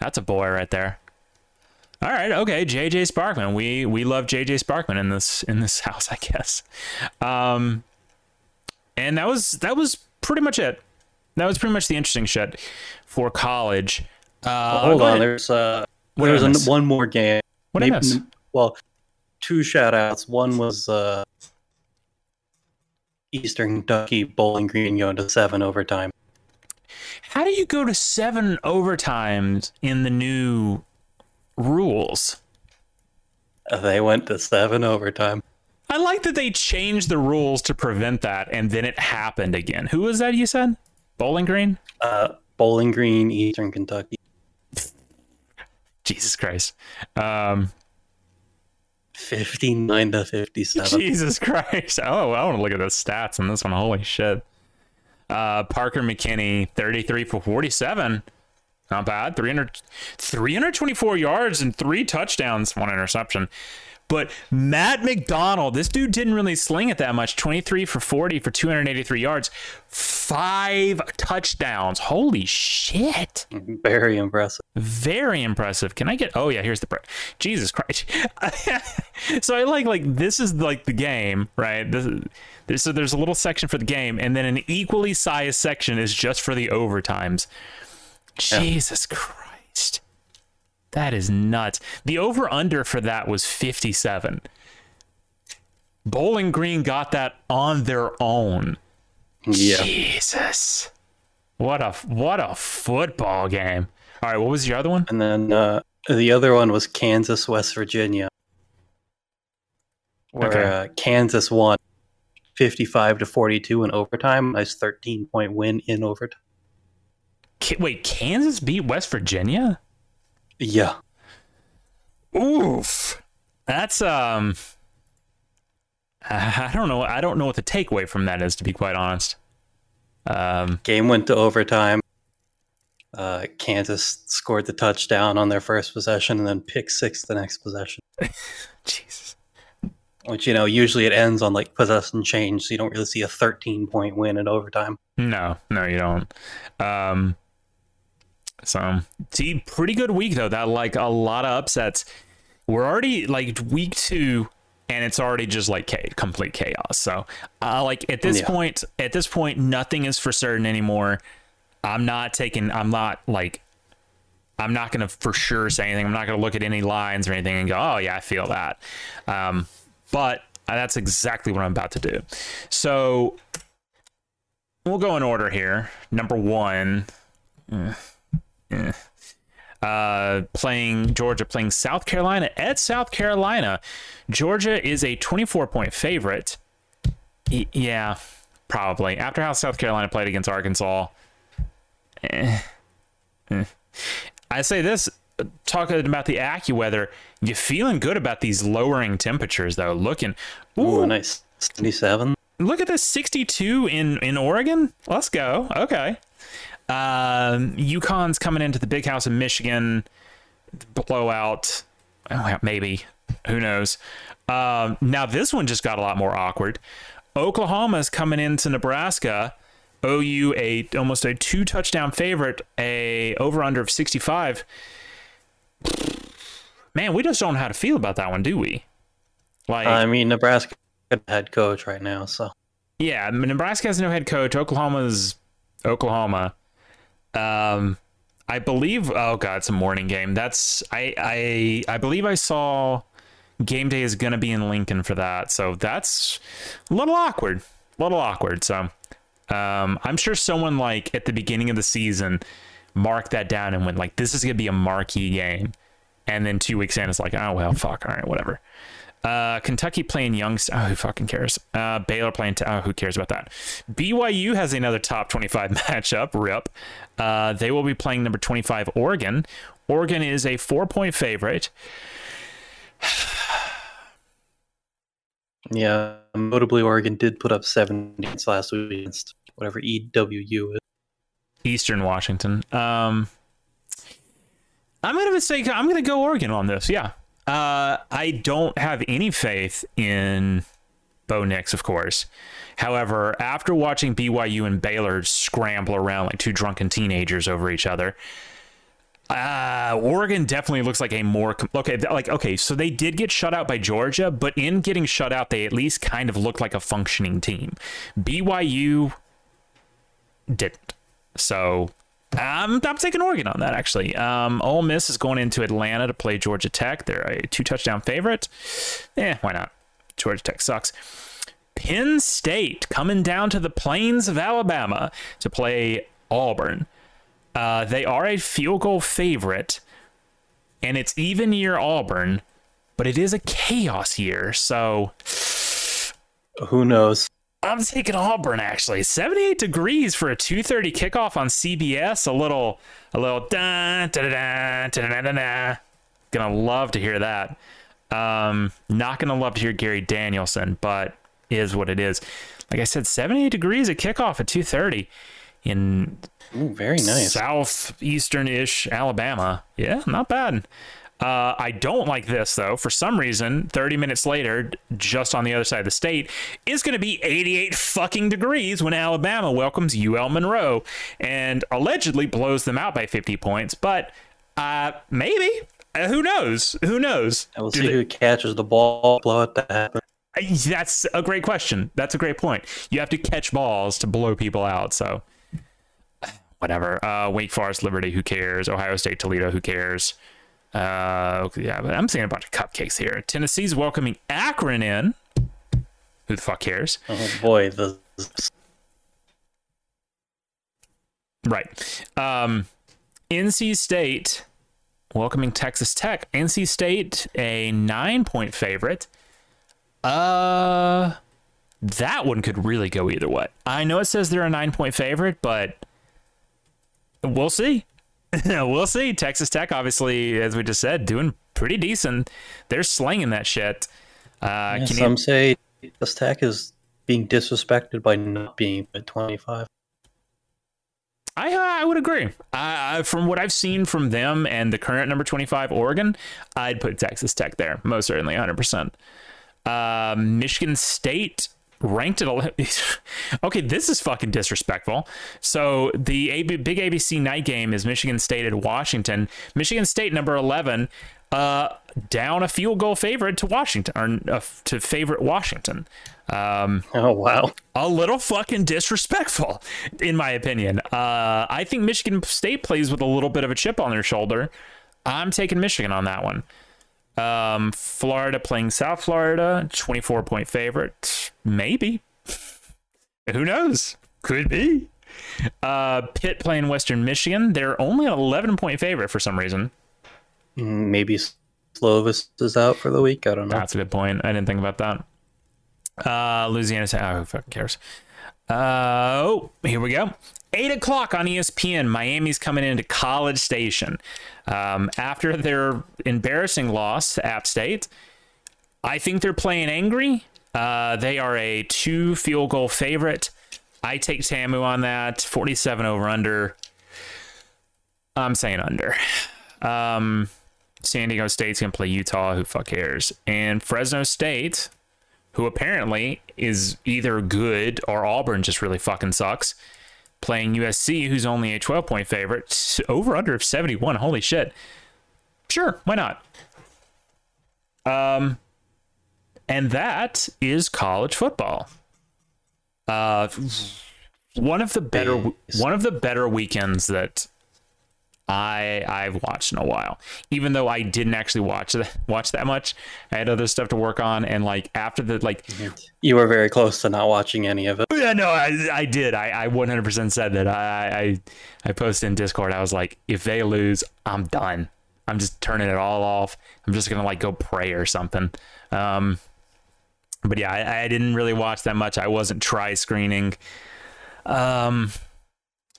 that's a boy right there. All right, okay, JJ Sparkman. We we love JJ Sparkman in this in this house, I guess. Um, and that was that was pretty much it. That was pretty much the interesting shit for college. Uh, Hold on, ahead. there's uh, What there's an, one more game. What Maybe- miss? Well, two shout outs. One was uh, Eastern Kentucky Bowling Green going to seven overtime. How do you go to seven overtimes in the new rules? They went to seven overtime. I like that they changed the rules to prevent that, and then it happened again. Who was that you said? Bowling Green? Uh, Bowling Green, Eastern Kentucky. Jesus Christ. Um, 59 to 57. Jesus Christ. Oh, I want to look at the stats on this one. Holy shit. Uh, Parker McKinney, 33 for 47. Not bad. 300, 324 yards and three touchdowns, one interception. But Matt McDonald, this dude didn't really sling it that much 23 for 40 for 283 yards, five touchdowns. Holy shit. Very impressive. Very impressive. Can I get Oh yeah, here's the break. Jesus Christ. so I like like this is like the game, right? This there's so there's a little section for the game and then an equally sized section is just for the overtimes. Jesus Christ. That is nuts. The over under for that was 57. Bowling Green got that on their own. Yeah. Jesus. What a what a football game. All right, what was your other one? And then uh, the other one was Kansas, West Virginia, where Okay. uh, Kansas won 55 to 42 in overtime. Nice 13 point win in overtime. Wait, Kansas beat West Virginia? Yeah. Oof. That's um I I don't know. I don't know what the takeaway from that is to be quite honest. Um Game went to overtime. Uh, Kansas scored the touchdown on their first possession and then pick six the next possession. Jesus. Which, you know, usually it ends on like possession change, so you don't really see a 13 point win in overtime. No, no, you don't. Um, so, see, pretty good week though. That like a lot of upsets. We're already like week two, and it's already just like complete chaos. So, uh, like at this Yeah. point, at this point, nothing is for certain anymore. I'm not taking. I'm not like. I'm not gonna for sure say anything. I'm not gonna look at any lines or anything and go, "Oh yeah, I feel that." Um, but that's exactly what I'm about to do. So we'll go in order here. Number one, eh, eh. uh, playing Georgia, playing South Carolina at South Carolina. Georgia is a 24 point favorite. Y- yeah, probably. After how South Carolina played against Arkansas, eh, eh. I say this. Talking about the AccuWeather, you feeling good about these lowering temperatures though? Looking, Ooh, ooh, nice 77. look at this 62 in in Oregon. Let's go. Okay. Um, UConn's coming into the big house in Michigan. Blowout. Oh, maybe. Who knows? Um, now this one just got a lot more awkward. Oklahoma's coming into Nebraska. OU a almost a two touchdown favorite, a over under of 65. Man, we just don't know how to feel about that one, do we? Like I mean, Nebraska a head coach right now, so yeah, Nebraska has no head coach. Oklahoma's Oklahoma. Um, I believe. Oh god, it's a morning game. That's I I I believe I saw game day is to be in Lincoln for that. So that's a little awkward. A little awkward. So um, I'm sure someone like at the beginning of the season marked that down and went like, "This is to be a marquee game," and then two weeks in, it's like, "Oh well, fuck. All right, whatever." Uh, Kentucky playing Youngstown. Oh, who fucking cares? Uh, Baylor playing. T- oh, who cares about that? BYU has another top 25 matchup. Rip. Uh, they will be playing number 25 Oregon. Oregon is a four point favorite. yeah. Notably, Oregon did put up 70 last week against whatever EWU is. Eastern Washington. Um, I'm gonna say I'm gonna go Oregon on this. Yeah. Uh, I don't have any faith in Bo Nix, of course. However, after watching BYU and Baylor scramble around like two drunken teenagers over each other, uh, Oregon definitely looks like a more okay. Like okay, so they did get shut out by Georgia, but in getting shut out, they at least kind of looked like a functioning team. BYU didn't. So I'm, I'm taking Oregon on that, actually. Um, Ole Miss is going into Atlanta to play Georgia Tech. They're a two touchdown favorite. Eh, why not? Georgia Tech sucks. Penn State coming down to the plains of Alabama to play Auburn. Uh, they are a field goal favorite, and it's even year Auburn, but it is a chaos year. So Who knows? I'm taking Auburn actually. 78 degrees for a 2:30 kickoff on CBS. A little, a little da da da da da da da. Gonna love to hear that. Um, not gonna love to hear Gary Danielson, but is what it is. Like I said, 78 degrees at kickoff at 2:30 in Ooh, very nice. southeastern-ish Alabama. Yeah, not bad. Uh, I don't like this though. For some reason, 30 minutes later, just on the other side of the state, is going to be 88 fucking degrees when Alabama welcomes UL Monroe and allegedly blows them out by 50 points. But uh, maybe. Uh, who knows? Who knows? And we'll Do see they- who catches the ball, blow it to happen. That's a great question. That's a great point. You have to catch balls to blow people out. So, whatever. Uh, Wake Forest, Liberty, who cares? Ohio State, Toledo, who cares? Uh, yeah, but I'm seeing a bunch of cupcakes here. Tennessee's welcoming Akron in. Who the fuck cares? Oh boy, the Right. Um, NC State welcoming Texas Tech. NC State a nine point favorite. Uh, that one could really go either way. I know it says they're a nine point favorite, but we'll see. we'll see. Texas Tech, obviously, as we just said, doing pretty decent. They're slinging that shit. Uh, yeah, can you- some say this tech is being disrespected by not being at 25. I uh, I would agree. I, I, from what I've seen from them and the current number 25 Oregon, I'd put Texas Tech there most certainly 100%. Uh, Michigan State ranked at 11. okay, this is fucking disrespectful. So the AB, big ABC night game is Michigan State at Washington. Michigan State number 11 uh, down a field goal favorite to Washington or uh, to favorite Washington. Um, Oh wow. a little fucking disrespectful, in my opinion. Uh, I think Michigan State plays with a little bit of a chip on their shoulder. I'm taking Michigan on that one. Um, Florida playing South Florida, 24 point favorite. Maybe. Who knows? Could be. Uh, Pitt playing Western Michigan. They're only an 11 point favorite for some reason. Maybe Slovis is out for the week. I don't know. That's a good point. I didn't think about that. Uh, Louisiana State. Oh, who fucking cares? Uh, oh, here we go. Eight o'clock on ESPN. Miami's coming into College Station um, after their embarrassing loss to App State. I think they're playing angry. Uh, they are a two field goal favorite. I take Tamu on that. 47 over under. I'm saying under. Um, San Diego State's gonna play Utah. Who fuck cares? And Fresno State, who apparently is either good or Auburn just really fucking sucks, playing USC, who's only a 12 point favorite. Over under of 71. Holy shit. Sure, why not? Um, and that is college football. Uh, one of the better one of the better weekends that I I've watched in a while. Even though I didn't actually watch that watch that much, I had other stuff to work on, and like after the like, You were very close to not watching any of it. yeah, no, I I did. I I 100% said that. I I I posted in Discord. I was like, if they lose, I'm done. I'm just turning it all off. I'm just gonna like go pray or something. Um, but yeah, I, I didn't really watch that much. I wasn't try screening. Um,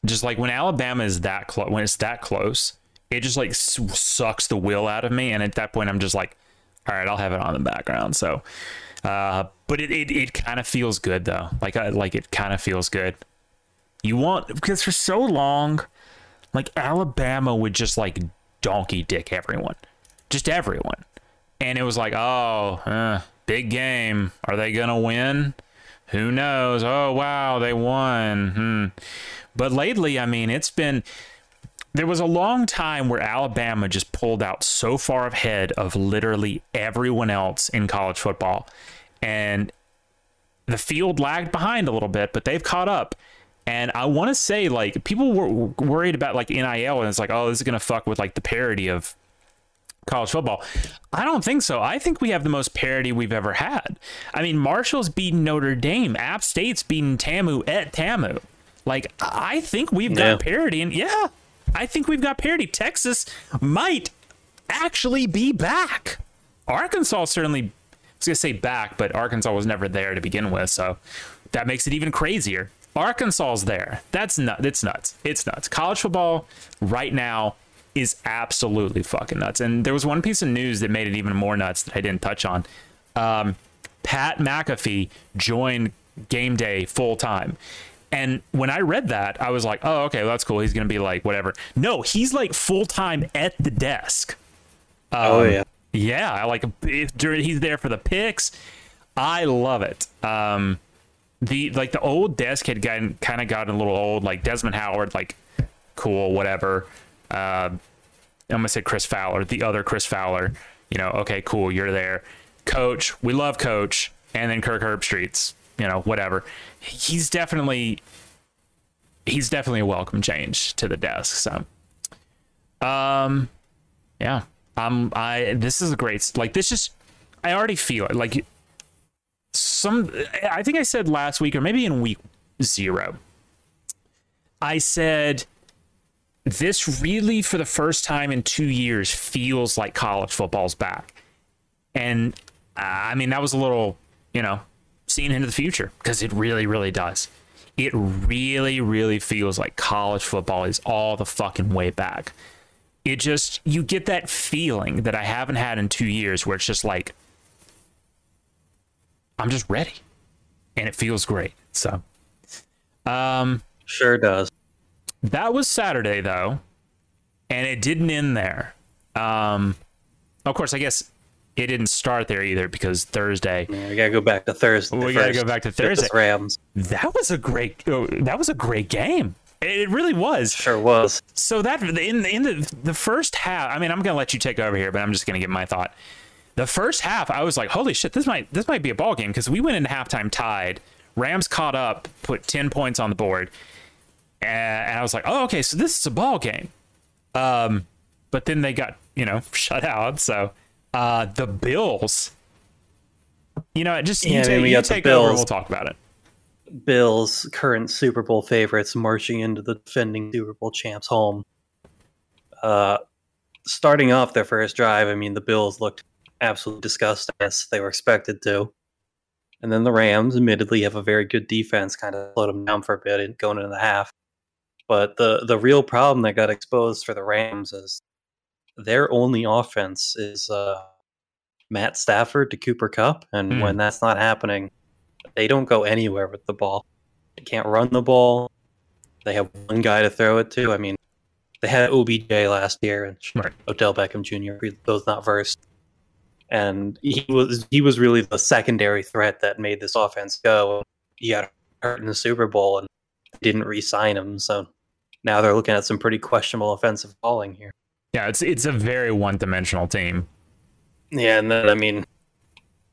just like when Alabama is that close, when it's that close, it just like sucks the will out of me. And at that point, I'm just like, all right, I'll have it on the background. So, uh, but it it, it kind of feels good though. Like I like it kind of feels good. You want because for so long, like Alabama would just like donkey dick everyone, just everyone, and it was like, oh, uh, big game. Are they gonna win? Who knows? Oh wow, they won. Hmm. But lately, I mean, it's been there was a long time where Alabama just pulled out so far ahead of literally everyone else in college football. And the field lagged behind a little bit, but they've caught up. And I want to say, like, people were worried about like NIL, and it's like, oh, this is going to fuck with like the parity of college football. I don't think so. I think we have the most parity we've ever had. I mean, Marshall's beating Notre Dame, App State's beating Tamu at Tamu. Like, I think we've got parity, and yeah, I think we've got parity. Texas might actually be back. Arkansas certainly, I was gonna say back, but Arkansas was never there to begin with, so that makes it even crazier. Arkansas's there. That's nut. It's nuts. It's nuts. College football right now is absolutely fucking nuts. And there was one piece of news that made it even more nuts that I didn't touch on. Um, Pat McAfee joined Game Day full time. And when I read that, I was like, oh, okay, well, that's cool. He's going to be like, whatever. No, he's like full time at the desk. oh Um, yeah. Yeah, I like if during he's there for the picks. I love it. Um, the like the old desk had gotten kind of gotten a little old. Like Desmond Howard, like cool, whatever. Uh, I'm gonna say Chris Fowler, the other Chris Fowler. You know, okay, cool, you're there. Coach, we love Coach, and then Kirk Herbstreit's. You know, whatever. He's definitely he's definitely a welcome change to the desk. So, um, yeah, um, I this is a great like this just I already feel it like some I think I said last week or maybe in week zero. I said this really for the first time in two years feels like college football's back, and uh, I mean that was a little you know seeing into the future because it really really does. It really really feels like college football is all the fucking way back it just you get that feeling that I haven't had in two years where it's just like I'm just ready. And it feels great. So um Sure does. that was Saturday though, and it didn't end there. Um of course I guess it didn't start there either because Thursday Yeah, we gotta go back to Thursday. We gotta go back to Thursday. Rams. that was a great oh, that was a great game. It really was. Sure was. so that in in the the first half, I mean, I'm gonna let you take over here, but I'm just gonna get my thought. The first half, I was like, "Holy shit, this might this might be a ball game" because we went into halftime tied. Rams caught up, put ten points on the board, and, and I was like, "Oh, okay, so this is a ball game." Um, but then they got you know shut out. So uh, the Bills, you know, just you, Yeah, I take, we you got the Bills. we'll talk about it. Bills, current Super Bowl favorites, marching into the defending Super Bowl champs home. Uh, starting off their first drive, I mean, the Bills looked absolutely disgusting as they were expected to. And then the Rams, admittedly, have a very good defense, kind of slowed them down for a bit going into the half. But the the real problem that got exposed for the Rams is their only offense is uh, Matt Stafford to Cooper Kupp, and Hmm. when that's not happening, they don't go anywhere with the ball. They can't run the ball. They have one guy to throw it to. I mean, they had OBJ last year and Right. Odell Beckham Jr. Those not versed, and he was he was really the secondary threat that made this offense go. He got hurt in the Super Bowl and didn't re-sign him, so now they're looking at some pretty questionable offensive calling here. Yeah, it's it's a very one dimensional team. Yeah, and then I mean,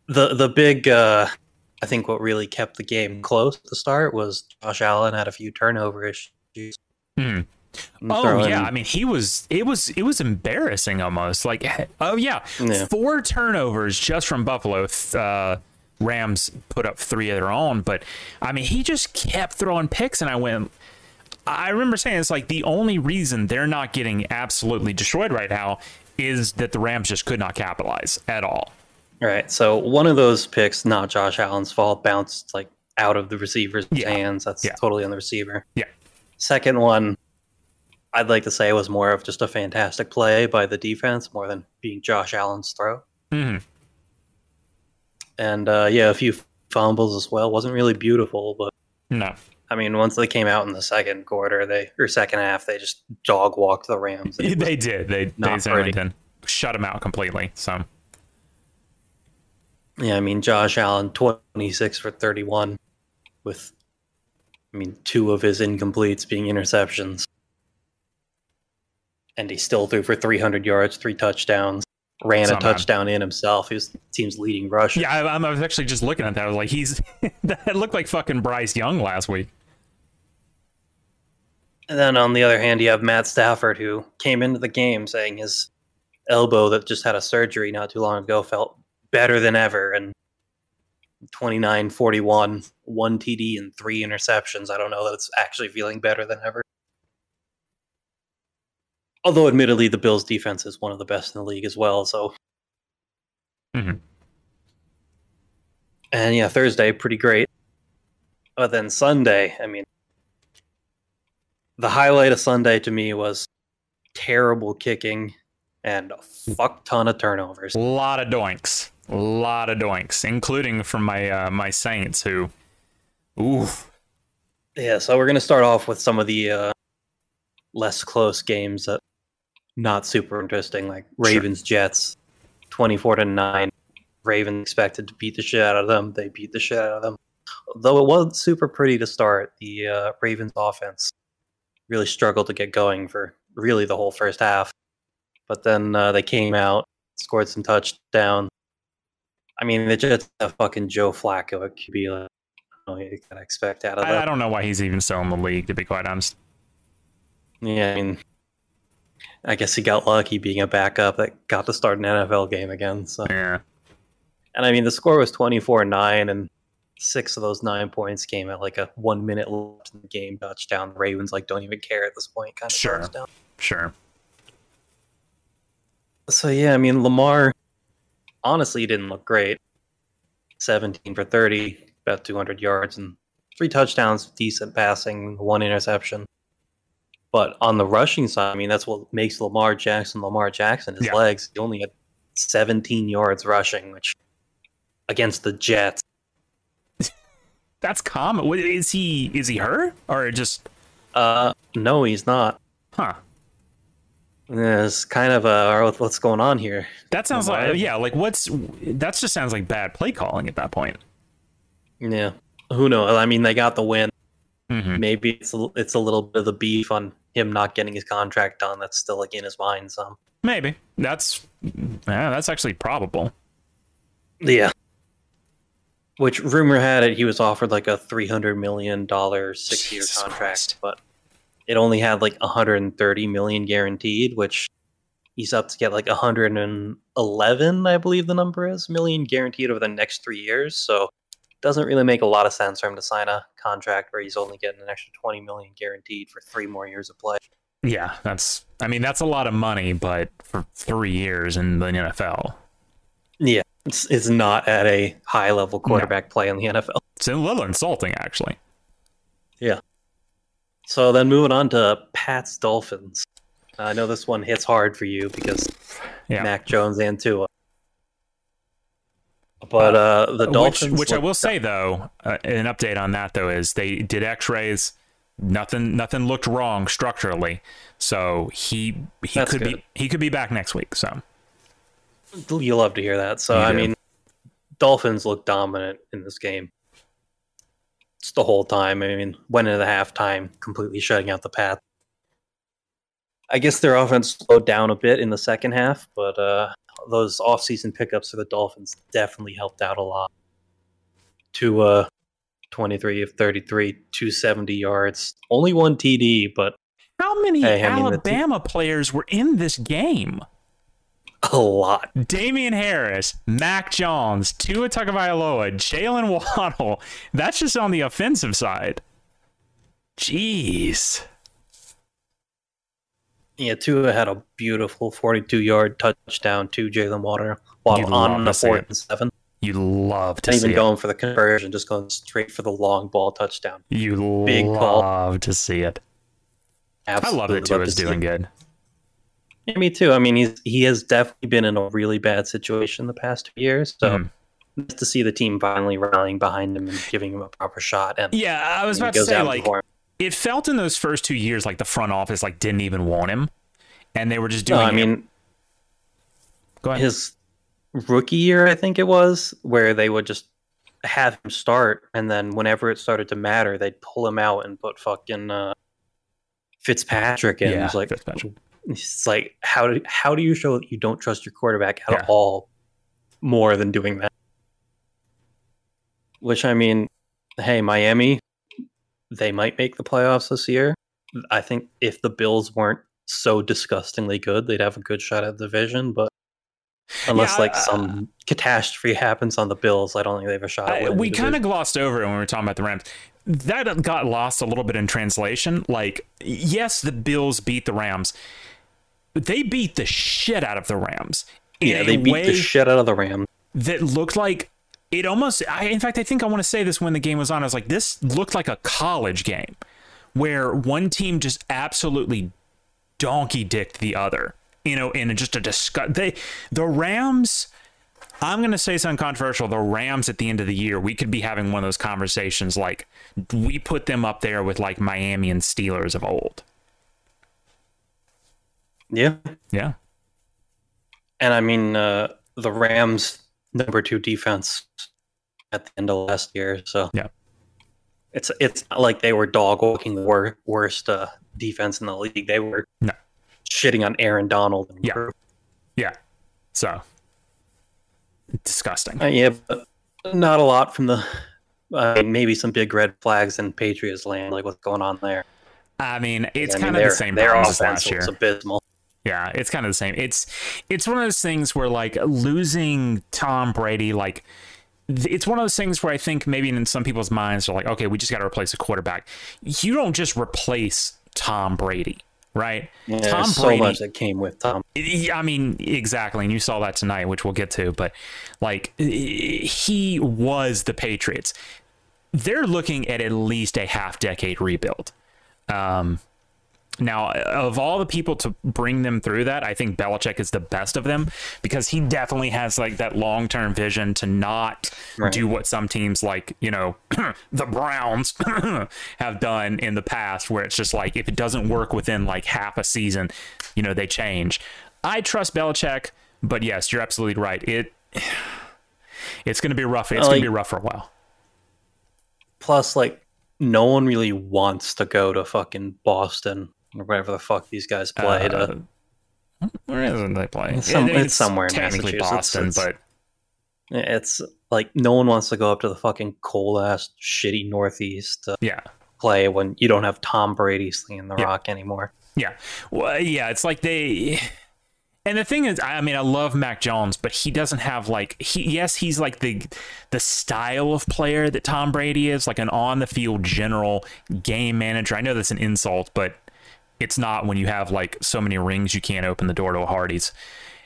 the the big, uh, I think what really kept the game close at the start was Josh Allen had a few turnover issues. Hmm. Oh throwing- yeah, I mean he was it was it was embarrassing almost. Like oh yeah, Yeah. four turnovers just from Buffalo. Uh, Rams put up three of their own, but I mean he just kept throwing picks, and I went. I remember saying it's like the only reason they're not getting absolutely destroyed right now is that the Rams just could not capitalize at all. Right. So one of those picks, not Josh Allen's fault, bounced like out of the receiver's Yeah. hands. That's Yeah. totally on the receiver. Yeah. Second one, I'd like to say was more of just a fantastic play by the defense more than being Josh Allen's throw. hmm And uh, yeah, a few fumbles as well. wasn't really beautiful, but No, I mean, once they came out in the second quarter, they or second half, they just dog walked the Rams. They did. They they did. Shut them out completely. So yeah, I mean, Josh Allen, twenty six for thirty one, with, I mean, two of his incompletes being interceptions, and he still threw for three hundred yards, three touchdowns, ran Somehow. a touchdown in himself. He was the team's leading rusher. yeah, I, I was actually just looking at that. I was like, he's that looked like fucking Bryce Young last week. And then on the other hand, you have Matt Stafford, who came into the game saying his elbow that just had a surgery not too long ago felt better than ever. And 29 41, one TD, and three interceptions. I don't know that it's actually feeling better than ever. Although, admittedly, the Bills' defense is one of the best in the league as well. So, Mhm. and yeah, Thursday, pretty great. But then Sunday, I mean, the highlight of Sunday to me was terrible kicking and a fuck ton of turnovers. A lot of doinks, a lot of doinks, including from my uh, my Saints who, oof, Yeah, so we're gonna start off with some of the uh, less close games that not super interesting. Like Ravens Jets, twenty four to nine. Ravens expected to beat the shit out of them. They beat the shit out of them. Though it wasn't super pretty to start, the uh, Ravens offense really struggled to get going for really the whole first half. But then uh, they came out, scored some touchdowns. I mean, they just a fucking Joe Flacco at QB. Like, I don't know you gotta expect out of I, I don't know why he's even still in the league, to be quite honest. Yeah, I mean, I guess he got lucky being a backup that got to start an NFL game again. So, Yeah. and I mean, the score was twenty four nine, and six of those nine points came at like a one minute left in the game touchdown. The Ravens like don't even care at this point, kind of Sure. touchdown. Sure. So yeah, I mean Lamar honestly didn't look great. 17 for 30, about 200 yards and three touchdowns, decent passing, one interception. But on the rushing side, I mean that's what makes Lamar Jackson Lamar Jackson. His Yeah. legs, he only had 17 yards rushing, which against the Jets. That's common. What- Is he is he her or just Uh no, he's not. huh? It's kind of uh what's going on here. That sounds like yeah, like what's that just sounds like bad play calling at that point. Yeah. Who knows? I mean, they got the win. Mhm. maybe it's a, it's a little bit of the beef on him not getting his contract done that's still like in his mind some Maybe. That's yeah, that's actually probable. yeah which rumor had it he was offered like a 300 million dollar six year Jesus contract Christ. but it only had like 130 million guaranteed which he's up to get like 111 i believe the number is million guaranteed over the next three years so it doesn't really make a lot of sense for him to sign a contract where he's only getting an extra 20 million guaranteed for three more years of play Yeah, that's I mean that's a lot of money, but for three years in the NFL. Yeah, it's, it's not at a high level quarterback play in the NFL. It's a little insulting actually. Yeah. So then moving on to Pat's Dolphins. I know this one hits hard for you because Yeah. Mac Jones and Tua. But uh, the Dolphins, which I will say though, uh, an update on that though is they did X-rays. Nothing, nothing looked wrong structurally. So he he That's could good. be he could be back next week. So you love to hear that. So You I do. mean, Dolphins look dominant in this game. It's the whole time. I mean, went into the halftime completely shutting out the path. I guess their offense slowed down a bit in the second half, but uh, those offseason pickups for the Dolphins definitely helped out a lot. Tua uh, 23 of 33, 270 yards. Only one TD, but how many Hey, I mean, the te- Alabama players were in this game? A lot. Damien Harris, Mac Jones, Tua Tagovailoa, Jalen Waddle. That's just on the offensive side. Jeez. Yeah, Tua had a beautiful 42 yard touchdown to Jalen Waddle You'd Waddle love on the fourth and seven. You love to Not see even it. going for the conversion, just going straight for the long ball touchdown. You Big call. love to see it. I love that Tua's to see doing it. good. Yeah, me too. I mean, he's he has definitely been in a really bad situation the past two years. So Mhm. nice to see the team finally rallying behind him and giving him a proper shot. And Yeah, I was about to say like it felt in those first two years like the front office like didn't even want him, and they were just doing. no, I it- mean go ahead. his rookie year, I think it was, where they would just have him start, and then whenever it started to matter, they'd pull him out and put fucking uh, Fitzpatrick in. Yeah, It's like Fitzpatrick. It's like how do how do you show that you don't trust your quarterback at Yeah. all more than doing that? Which I mean, hey, Miami, they might make the playoffs this year. I think if the Bills weren't so disgustingly good, they'd have a good shot at the division. But unless Yeah, like uh, some catastrophe happens on the Bills, I don't think they have a shot. I- we kind of glossed over it when we were talking about the Rams. That got lost a little bit in translation. Like, yes, the Bills beat the Rams. They beat the shit out of the Rams. yeah, they beat the shit out of the Rams. that looked like it almost. I, in fact, I think I want to say this when the game was on. I was like, this looked like a college game where one team just absolutely donkey dicked the other. You know, in just a disgust. They the Rams. I'm going to say something controversial. The Rams at the end of the year, we could be having one of those conversations like we put them up there with like Miami and Steelers of old. Yeah. Yeah. And I mean, uh, the Rams' number two defense at the end of last year. So Yeah. it's it's not like they were dog walking the wor- worst uh, defense in the league. They were No. shitting on Aaron Donald. And Yeah. Yeah. So disgusting. Uh, yeah, but not a lot from the. Uh, maybe some big red flags in Patriots land, like what's going on there. I mean, it's I mean, kind of the same Their offense last year. was abysmal. Yeah, it's kind of the same. It's it's one of those things where like losing Tom Brady, like it's one of those things where I think maybe in some people's minds they're like, okay, we just got to replace a quarterback. You don't just replace Tom Brady, right? Yeah, Tom there's so Brady. much that came with Tom. Yeah, I mean, exactly. And you saw that tonight, which we'll get to. But like, he was the Patriots. They're looking at at least a half decade rebuild. Um, now, of all the people to bring them through that, I think Belichick is the best of them because he definitely has like that long term vision to not Right. do what some teams like, you know, the Browns have done in the past, where it's just like if it doesn't work within like half a season, you know, they change. I trust Belichick, but yes, you're absolutely right. It it's going to be rough. It's going to be rough for a while. Plus, like, no one really wants to go to fucking Boston or whatever the fuck these guys play. to, Uh, where isn't they play? It's some- It- it's somewhere in technically Massachusetts. Boston, It's- but it's like no one wants to go up to the fucking cold ass, shitty Northeast to yeah. play when you don't have Tom Brady slinging the Yeah. rock anymore. Yeah. Well, yeah, it's like they and the thing is I mean I love Mac Jones, but he doesn't have like he yes, he's like the the style of player that Tom Brady is, like an on the field general game manager. I know that's an insult, but it's not when you have like so many rings you can't open the door to a Hardee's.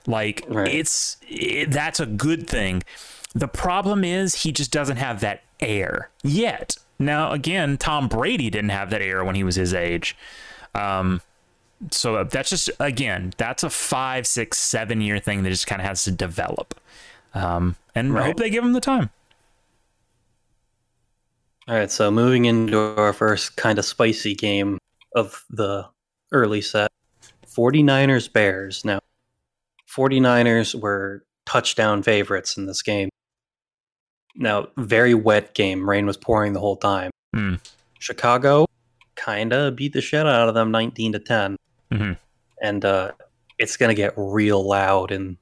Like Right. it's it, that's a good thing. The problem is he just doesn't have that air yet. Now again, Tom Brady didn't have that air when he was his age. Um, so that's just again, that's a five, six, seven year thing that just kind of has to develop. Um, and I hope they give him the time. All right, so moving into our first kind of spicy game of the early set 49ers Bears. Now, 49ers were touchdown favorites in this game. Now, very wet game. Rain was pouring the whole time. Hmm. Chicago kind of beat the shit out of them 19 to 10. Mhm. And uh, it's going to get real loud in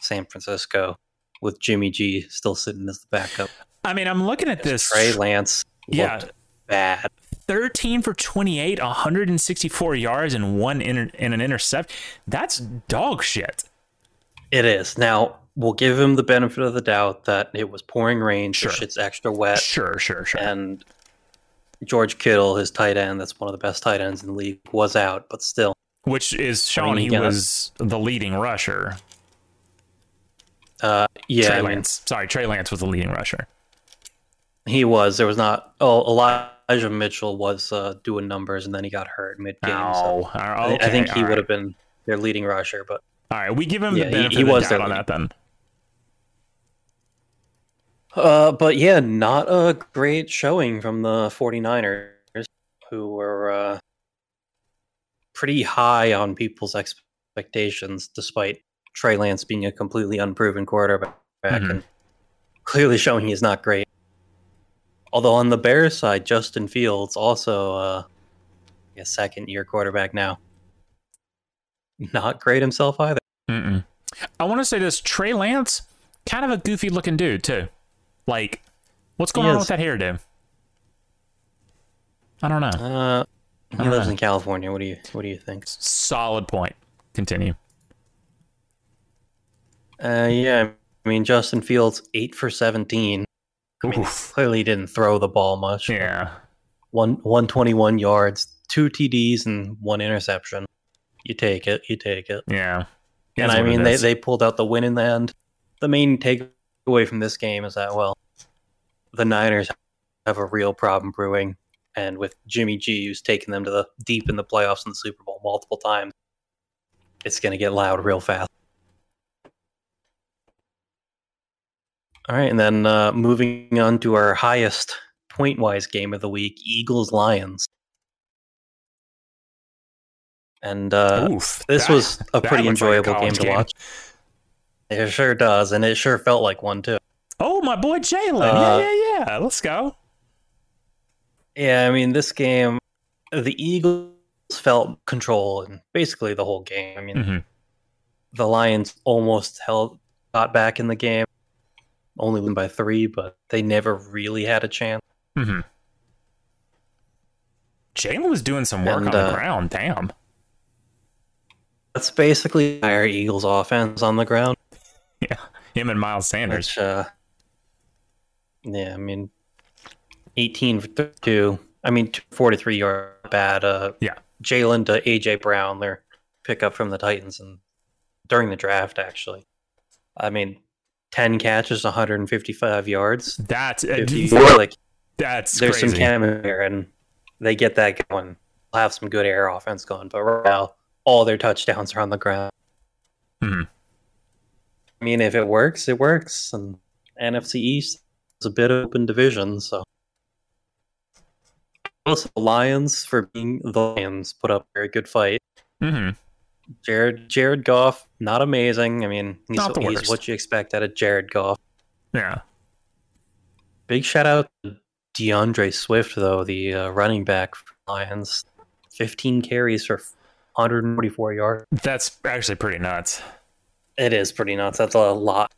San Francisco with Jimmy G still sitting as the backup. I mean, I'm looking at this Trey Lance looked Yeah. bad. 13 for 28, 164 yards, and one inter- and an intercept. That's dog shit. It is. Now, we'll give him the benefit of the doubt that it was pouring rain, so Sure. shit's extra wet. Sure, sure, sure. And George Kittle, his tight end, that's one of the best tight ends in the league, was out, but still. Which is showing you he gotta- was the leading rusher. Uh, yeah, Trey I mean, Lance. Sorry, Trey Lance was the leading rusher. he was. There was not. Oh, Elijah Mitchell was uh, doing numbers, and then he got hurt mid game. Oh, so all I, I think he would right. have been their leading rusher, but All right, we give him Yeah, the benefit he of the was doubt on that then. Uh, but yeah, not a great showing from the 49ers, who were uh, pretty high on people's expectations, despite Trey Lance being a completely unproven quarterback Mhm. and clearly showing he's not great. Although on the Bears side, Justin Fields also uh, a second year quarterback now. Not great himself either. Mm-mm. I want to say this: Trey Lance, kind of a goofy looking dude too. Like, what's going He on is. with that hairdo? I don't know. Uh, he don't lives know. in California. What do you What do you think? Solid point. Continue. Uh, yeah, I mean Justin Fields eight for seventeen. I mean, clearly didn't throw the ball much. Yeah. One one twenty one yards, two TDs, and one interception. You take it. You take it. Yeah. and I mean, they they pulled out the win in the end. The main takeaway from this game is that well, the Niners have a real problem brewing, and with Jimmy G, who's taken them to the deep in the playoffs in the Super Bowl multiple times, it's going to get loud real fast. All right, and then uh, moving on to our highest point wise game of the week Eagles Lions. and uh, Oof, this that- was a pretty looks like a enjoyable game to game. watch. It sure does, and it sure felt like one too. Oh, my boy Jalen. Uh, yeah, yeah, yeah. Let's go. Yeah, I mean, this game, the Eagles felt control in basically the whole game. I mean, Mhm. the Lions almost held got back in the game, only win by three, but they never really had a chance. hmm Jalen was doing some work And, on the uh, ground. Damn. That's basically our Eagles offense on the ground. Yeah, him and Miles Sanders. Which, uh, yeah, I mean, 18 for 32. I mean, 43 yard bad. Uh, Yeah. Jalen to AJ Brown, their pickup from the Titans, and during the draft, actually. I mean, 10 catches, 155 yards. That's If you uh, feel like that's there's crazy. some chem here, and they get that going. They'll have some good air offense going, but right now, all their touchdowns are on the ground. Mhm. I mean, if it works, it works. And NFC East is a bit open division, so. Also, the Lions, for being the Lions, put up a very good fight. hmm Jared Jared Goff, not amazing. I mean, he's, Not the he's worst. what you expect out of Jared Goff. Yeah. Big shout out to DeAndre Swift, though, the uh, running back for Lions. 15 carries for 144 yards. That's actually pretty nuts. It is pretty nuts. That's a lot.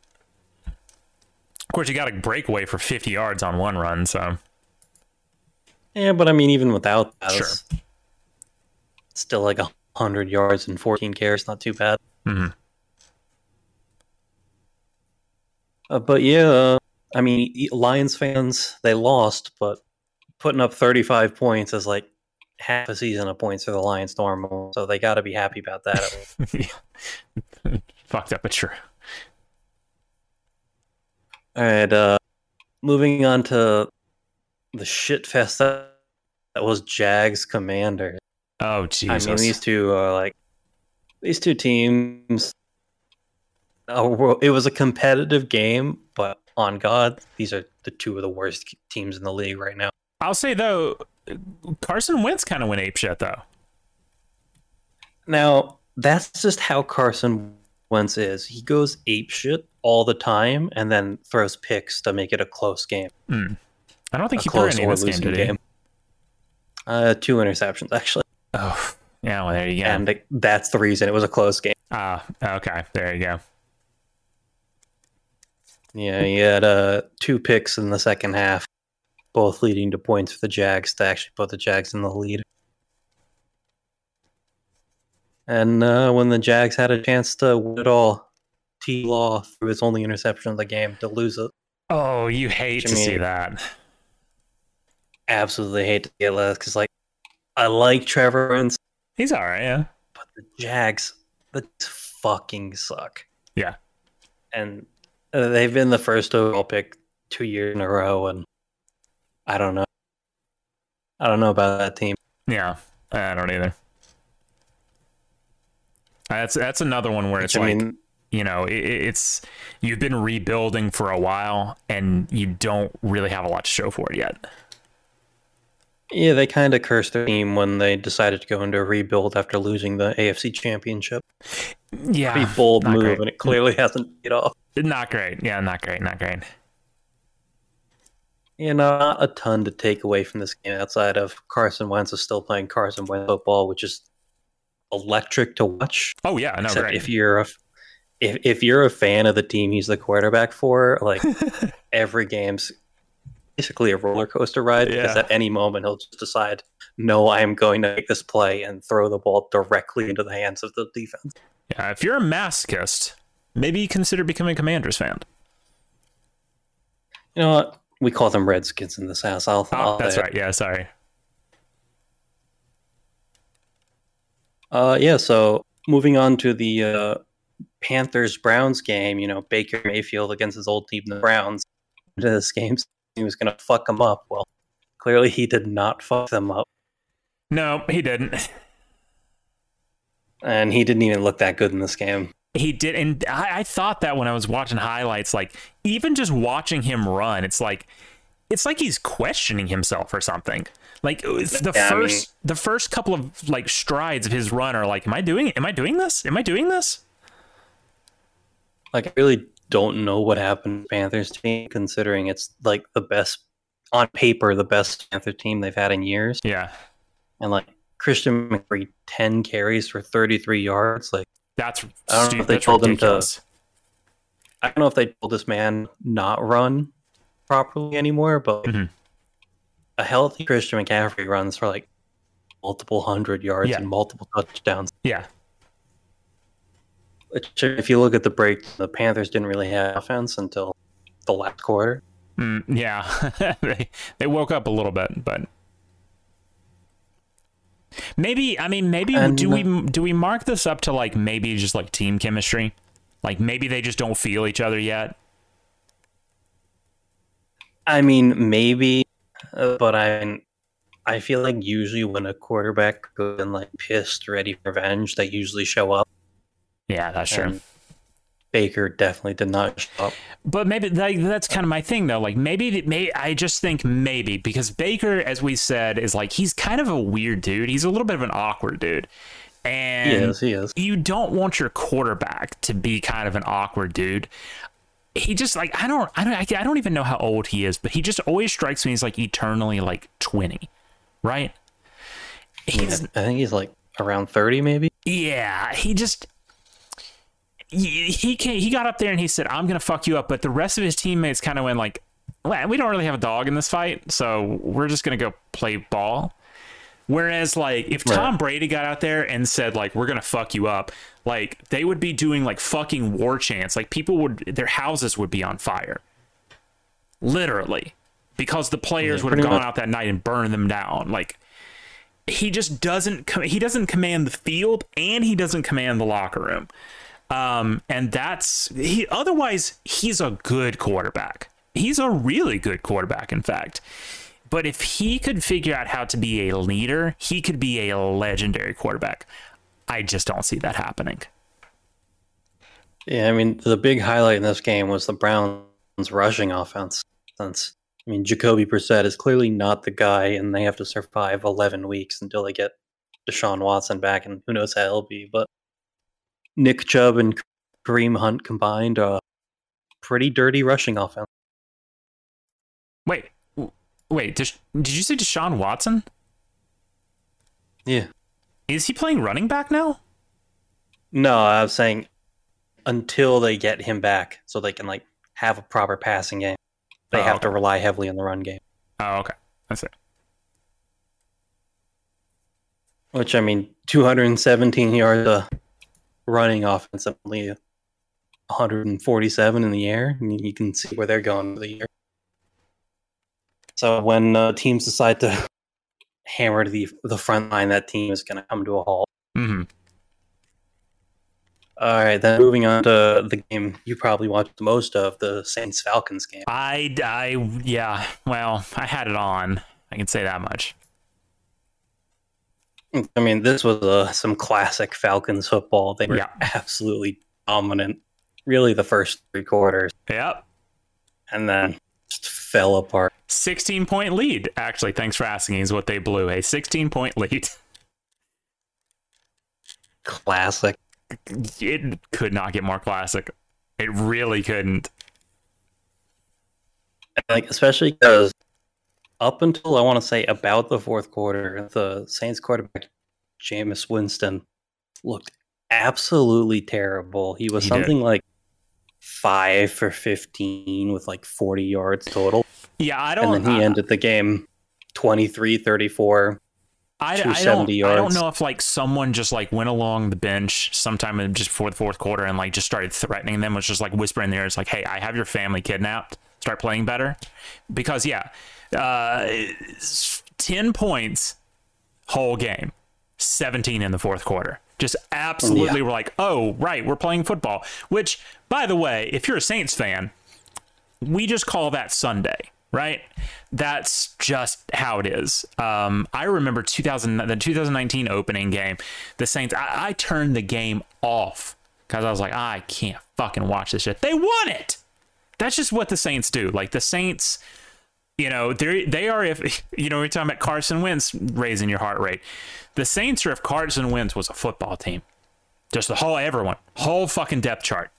Of course, you got a breakaway for 50 yards on one run, so Yeah, but I mean, even without that, Sure. still like 100 yards and 14 carries. Not too bad. Mhm. Uh, but yeah, uh, I mean, Lions fans, they lost, but putting up 35 points is like half a season of points for the Lions normal. So they got to be happy about that. yeah. fucked up, but true. All right, uh, moving on to the shit fest that, that was Jags Commanders. Oh geez. I mean, these two are like these two teams. Uh, were- it was a competitive game, but on God, these are the two of the worst teams in the league right now. I'll say though, Carson Wentz kind of went apeshit though. Now, that's just how Carson Wentz is. He goes ape shit all the time, and then throws picks to make it a close game, I don't think a he threw any this game, did game. Uh, two interceptions actually, Oh, yeah. Well, there you go. and th- that's the reason it was a close game. Ah, okay. There you go. Yeah, he had uh, two picks in the second half, both leading to points for the Jags to actually put the Jags in the lead. And uh, when the Jags had a chance to win it all, T. Law threw his only interception of the game to lose it. Oh, you hate to Jimmy- see that. Absolutely hate to get less because, like, I like Trevor Lawrence, He's all right. Yeah. but the Jags, the fucking suck. Yeah. And uh, they've been the first overall pick two years in a row, and I don't know. I don't know about that team. Yeah. I don't either. That's that's another one where it's I like mean, you know it, it's you've been rebuilding for a while and you don't really have a lot to show for it yet. Yeah, they kind of cursed their team when they decided to go into a rebuild after losing the AFC Championship. Yeah, Pretty bold move, great. and it clearly hasn't paid off. Not great. Yeah, not great. Not great. You know, not a ton to take away from this game outside of Carson Wentz is still playing Carson Wentz football, which is electric to watch. Oh yeah, no, Except great. if you're a if if you're a fan of the team he's the quarterback for, like every game's basically a roller coaster ride because Yeah. at any moment he'll just decide, no, I am going to make this play and throw the ball directly into the hands of the defense. yeah, if you're a masochist, maybe consider becoming a Commanders fan. You know what? We call them Redskins in this house. I'll, Oh, I'll that's right. Yeah, sorry. Uh, yeah. So moving on to the uh, Panthers Browns game, you know Baker Mayfield against his old team, the Browns. Into this game, he was going to fuck them up. Well, clearly he did not fuck them up, No, he didn't. and he didn't even look that good in this game. He did, and I, I thought that when I was watching highlights, like even just watching him run, it's like it's like he's questioning himself or something. Like uh, the Yeah, I first mean- the first couple of like strides of his run are like, am I doing am I doing this? Am I doing this? Like I really don't know what happened to Panthers team, considering it's like the best on paper, the best Panther team they've had in years. Yeah. And like Christian McCaffrey, ten carries for thirty three yards. Like That's I don't know if they told him to- I don't know if they told this man not run properly anymore, but Mhm. a healthy Christian McCaffrey runs for like multiple hundred yards Yeah. and multiple touchdowns. Yeah. Which, if you look at the break, the Panthers didn't really have offense until the last quarter. Mm, yeah. they they woke up a little bit, but maybe I mean maybe And, do we do we mark this up to like maybe just like team chemistry? Like maybe they just don't feel each other yet. I mean, maybe, uh, but I I feel like usually when a quarterback goes in like pissed, ready for revenge, they usually show up. Yeah, that's true. and Baker definitely did not show up. But maybe like, that's kind of my thing though. Like maybe, may I just think maybe because Baker, as we said, is like he's kind of a weird dude. He's a little bit of an awkward dude, He and is. He is. you don't want your quarterback to be kind of an awkward dude. He just like I don't I don't I don't even know how old he is, but he just always strikes me as like eternally like twenty, right? He's I think he's like around thirty, maybe. yeah, he just he he, came, he got up there and he said, "I'm gonna fuck you up," but the rest of his teammates kind of went like, well, "We don't really have a dog in this fight, so we're just gonna go play ball." Whereas, like, if Right. Tom Brady got out there and said, like, we're gonna fuck you up, like, they would be doing like fucking war chants. Like, people would, their houses would be on fire, literally, because the players Yeah, would have gone much. out that night and burned them down. Like, he just doesn't com- he doesn't command the field and he doesn't command the locker room um and that's he otherwise he's a good quarterback he's a really good quarterback in fact but if he could figure out how to be a leader he could be a legendary quarterback i just don't see that happening Yeah, I mean, the big highlight in this game was the Browns' rushing offense. Since I mean, Jacoby Brissett is clearly not the guy, and they have to survive 11 weeks until they get Deshaun Watson back, and who knows how he'll be. But Nick Chubb and Kareem Hunt combined, a pretty dirty rushing offense. wait wait Desha- did you say deshaun watson Yeah. is he playing running back now No, I was saying until they get him back, so they can like have a proper passing game. They Oh, have to rely heavily on the run game. oh okay that's it Which I mean, 217 yards uh, running offense, and only 147 in the air. and You can see where they're going for the year. So when uh, teams decide to hammer the the front line, that team is going to come to a halt. hmm All right, then moving on to the game you probably watched the most of, the Saints Falcons game. I, I, yeah. Well, I had it on. I can say that much. I mean, this was uh, some classic Falcons football. They were Yeah. absolutely dominant, really, the first three quarters, Yep. and then just fell apart. 16 point lead. Actually, thanks for asking. Is what they blew. A 16 point lead. Classic. It could not get more classic. It really couldn't. Like, especially because up until I want to say about the fourth quarter, the Saints quarterback, Jameis Winston, looked absolutely terrible. He was He did. something like five for 15 with like 40 yards total. Yeah, I don't. And then he I- ended the game 23 34. I, I, don't, I don't know if like someone just like went along the bench sometime in- just before the fourth quarter and like just started threatening them, was just like whispering in their ears, like, "Hey, I have your family kidnapped. Start playing better." Because yeah, uh, ten points whole game, seventeen in the fourth quarter. Just absolutely, Yeah. we're like, "Oh, right, we're playing football." Which, by the way, if you're a Saints fan, we just call that Sunday, right? That's just how it is. Um, I remember 2000, the 2019 opening game, the Saints. I, I turned the game off because I was like, I can't fucking watch this shit. They won it. That's just what the Saints do. Like the Saints, You know, they they are if you know we're talking about Carson Wentz raising your heart rate. The Saints are if Carson Wentz was a football team, just the whole everyone, whole fucking depth chart.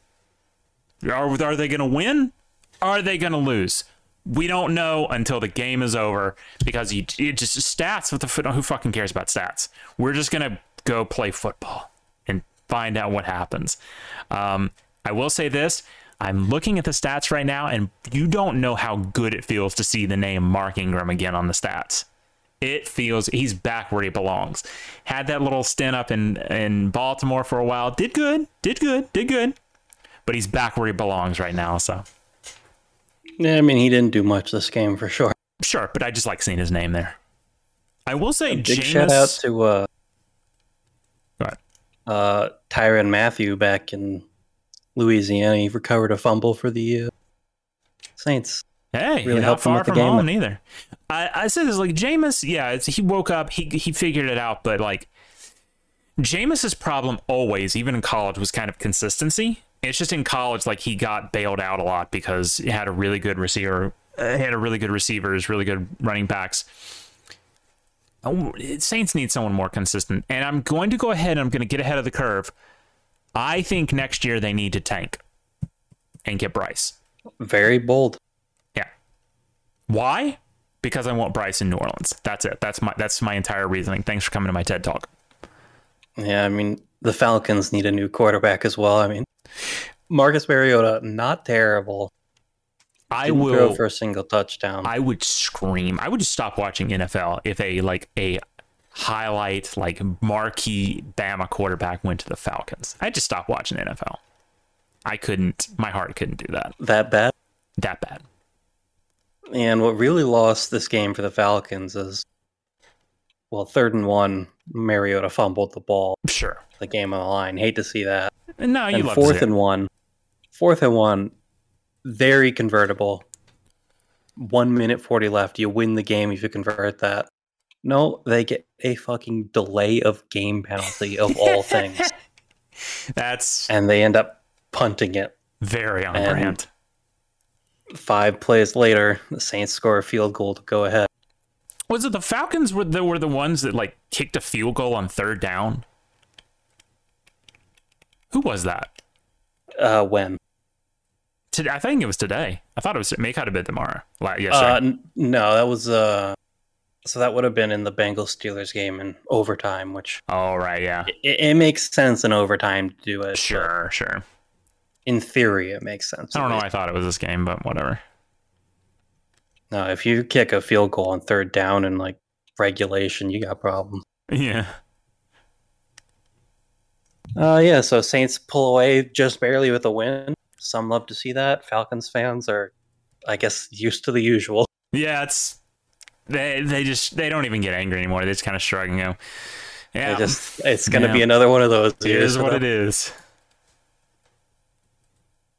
Are are they going to win? Are they going to lose? We don't know until the game is over because you it just stats with the foot. Who fucking cares about stats? We're just going to go play football and find out what happens. Um, I will say this. I'm looking at the stats right now, and you don't know how good it feels to see the name Mark Ingram again on the stats. It feels he's back where he belongs. Had that little stint up in, in Baltimore for a while. Did good, did good, did good. But he's back where he belongs right now. So, Yeah, I mean, he didn't do much this game for sure. sure. But I just like seeing his name there. I will say, Big Jameis, shout out to uh, uh, Tyrann Mathieu back in Louisiana. He recovered a fumble for the uh, Saints. Hey, Really not far from game. home either. I, I said this like Jameis, yeah, it's, he woke up, he he figured it out, but like Jameis's problem always, even in college, was kind of consistency. It's just in college, like he got bailed out a lot because he had a really good receiver, uh, he had a really good receivers, really good running backs. Oh, Saints need someone more consistent, and I'm going to go ahead. and I'm going to get ahead of the curve. I think next year they need to tank and get Bryce. Very bold. Yeah. Why? Because I want Bryce in New Orleans. That's it. That's my that's my entire reasoning. Thanks for coming to my TED talk. Yeah, I mean, the Falcons need a new quarterback as well. I mean, Marcus Mariota, not terrible. I Didn't will throw for a single touchdown. I would scream. I would just stop watching NFL if a like a highlight like marquee Bama quarterback went to the Falcons. I'd just stopped watching NFL. I couldn't my heart couldn't do that. that bad. That bad. And what really lost this game for the Falcons is, well, third and one, Mariota fumbled the ball. Sure. The game on the line. Hate to see that. No, you and love fourth and one, fourth and one, very convertible. One minute forty left. You win the game if you convert that. No, they get a fucking delay of game penalty of all things, That's and they end up punting it. very on And- brand. Five plays later, the Saints score a field goal to go ahead. Was it the Falcons were the, were the ones that like kicked a field goal on third down? Who was that? Uh, when? Today, I think it was today. I thought it was it may have been tomorrow. Like Uh, n- no, that was uh. So that would have been in the Bengals Steelers game in overtime, which oh right, yeah. it, it makes sense in overtime to do it. Sure, sure. In theory, it makes sense. I don't know. why I thought it was this game, but whatever. No, if you kick a field goal on third down in like regulation, you got problems. Yeah. Uh, yeah. So Saints pull away just barely with a win. Some love to see that. Falcons fans are, I guess, used to the usual. Yeah, it's they they just they don't even get angry anymore. They just kind of shrug and go, They "Yeah, just it's going to Yeah. be another one of those. it is what it is."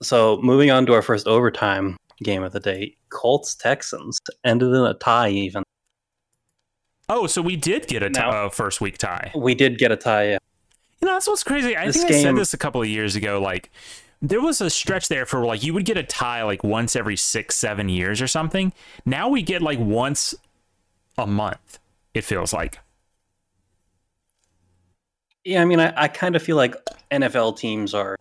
So moving on to our first overtime game of the day, Colts Texans ended in a tie. Even Oh, so we did get a t- Now- uh, first week tie. we did get a tie. Yeah. You know, that's what's crazy. I This think I said this a couple of years ago. Like, there was a stretch there for like you would get a tie like once every six, seven years or something. Now we get like once a month. It feels like. Yeah, I mean, I, I kind of feel like NFL teams are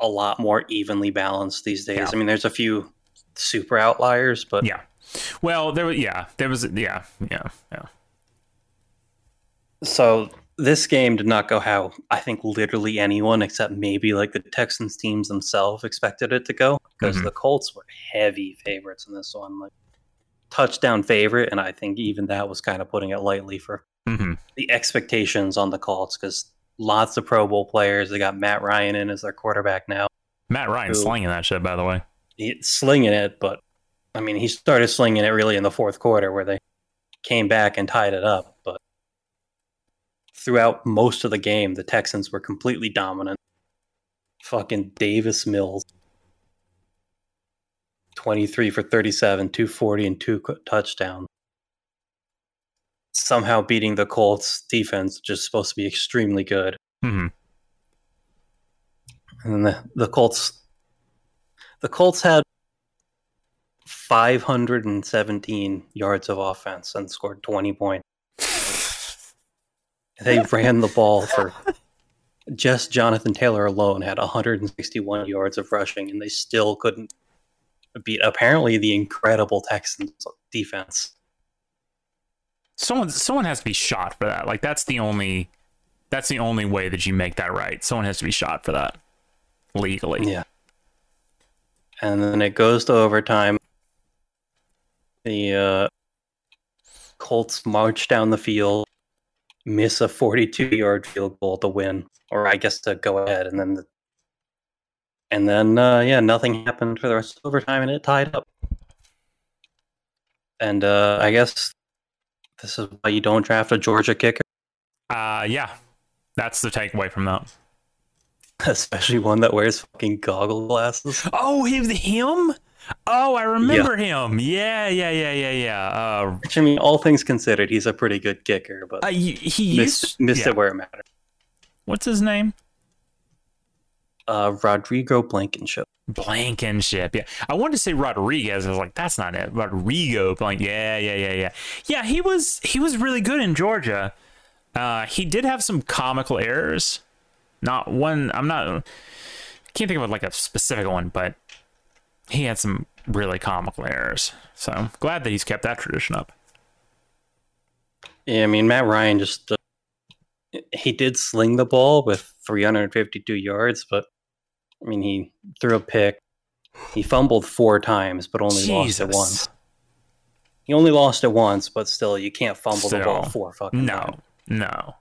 a lot more evenly balanced these days. Yeah. I mean, there's a few super outliers, but Yeah. Well, there was yeah, there was yeah, yeah, yeah. so this game did not go how I think literally anyone except maybe like the Texans teams themselves expected it to go because Mhm. the Colts were heavy favorites in this one, like touchdown favorite, and I think even that was kind of putting it lightly for hmm the expectations on the Colts because lots of Pro Bowl players. They got Matt Ryan in as their quarterback now. Matt Ryan Who- slinging that shit, by the way. He's slinging it, but I mean, he started slinging it really in the fourth quarter where they came back and tied it up. But throughout most of the game, the Texans were completely dominant. Fucking Davis Mills. 23 for 37, 240, and two touchdowns. Somehow beating the Colts defense, which is supposed to be extremely good. hmm And the, the Colts the Colts had 517 yards of offense and scored 20 points. They ran the ball for just Jonathan Taylor alone had 161 yards of rushing, and they still couldn't beat apparently the incredible Texans defense. Someone someone has to be shot for that. Like that's the only that's the only way that you make that right. Someone has to be shot for that legally. Yeah. And then it goes to overtime. The uh, Colts march down the field, miss a 42 yard field goal to win, or I guess to go ahead, and then the, and then uh, yeah, nothing happened for the rest of overtime, and it tied up. And uh, I guess this is why you don't draft a Georgia kicker, Uh yeah. That's the takeaway from that. especially one that wears fucking goggle glasses. Oh, him him? Oh, I remember him. Yeah, yeah, yeah, yeah, yeah. Uh, Which I mean, all things considered, he's a pretty good kicker, but uh he he missed, used missed yeah. it where it mattered. What's his name? Uh, Rodrigo Blankenship. Blankenship. Yeah. I wanted to say Rodriguez. I was like, that's not it. Rodrigo Blank. Yeah, yeah, yeah, yeah. Yeah, he was he was really good in Georgia. Uh, he did have some comical errors. Not one I'm not can't think of like a specific one, but he had some really comical errors. So glad that he's kept that tradition up. Yeah, I mean Matt Ryan just uh, he did sling the ball with 352 yards, but I mean he threw a pick. He fumbled four times, but only lost it once. He only lost it once, but still, you can't fumble the ball four fucking No, times. no. No.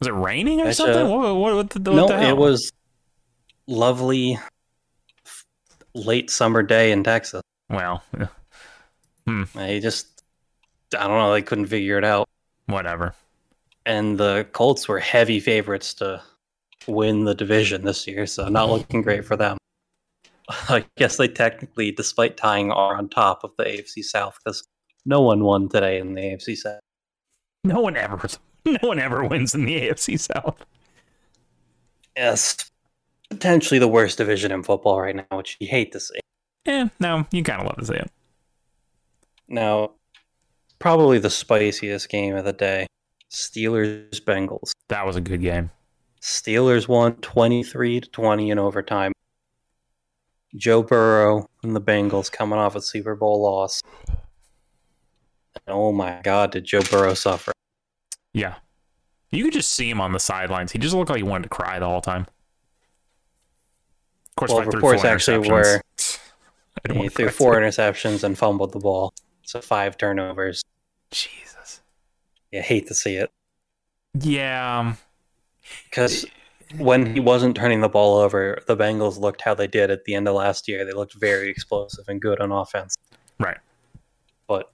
Was it raining or That's, something? uh, what, what, what, the, what no, it was lovely f- late summer day in Texas. Well, eh, They just, I don't know, they couldn't figure it out. whatever. and the Colts were heavy favorites to win the division this year, so not looking great for them. I guess they technically, despite tying, are on top of the AFC South because no one won today in the AFC South. No one ever, no one ever wins in the AFC South. Yes, potentially the worst division in football right now, which you hate to see. Eh, no, you kind of love to see it. Now, probably the spiciest game of the day: Steelers Bengals. That was a good game. Steelers won 23 to 20 in overtime. Joe Burrow and the Bengals coming off a Super Bowl loss. And oh my God, did Joe Burrow suffer? Yeah, you could just see him on the sidelines. He just looked like he wanted to cry the whole time. Of course, Well, reports actually were he threw four interceptions and fumbled the ball. So five turnovers. Jesus. You hate to see it Yeah, um, because when he wasn't turning the ball over, the Bengals looked how they did at the end of last year. They looked very explosive and good on offense, right. but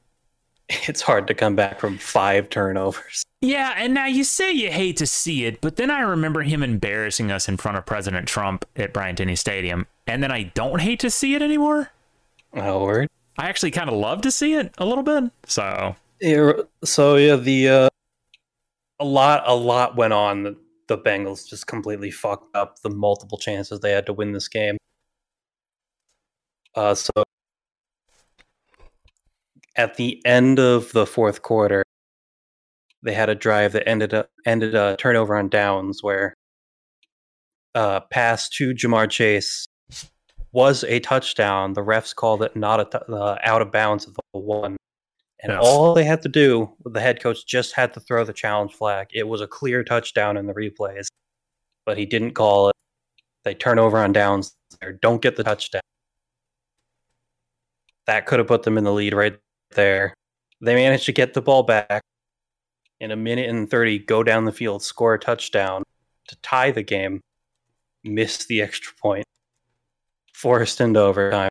it's hard to come back from five turnovers. Yeah, and now you say you hate to see it, but then I remember him embarrassing us in front of President Trump at Bryant Denny Stadium, and then I don't hate to see it anymore. Oh, word. I actually kind of love to see it a little bit. So Yeah, so yeah, the uh, a lot a lot went on. The, Bengals just completely fucked up the multiple chances they had to win this game. Uh, so at the end of the fourth quarter, they had a drive that ended up ended a turnover on downs where uh, pass to Ja'Marr Chase was a touchdown. The refs called it not a t- uh, out of bounds of the one. And Yes. all they had to do, the head coach just had to throw the challenge flag. It was a clear touchdown in the replays, but he didn't call it. They turn over on downs there, don't get the touchdown. That could have put them in the lead right there. They managed to get the ball back in a minute and 30, go down the field, score a touchdown to tie the game, miss the extra point, forced into overtime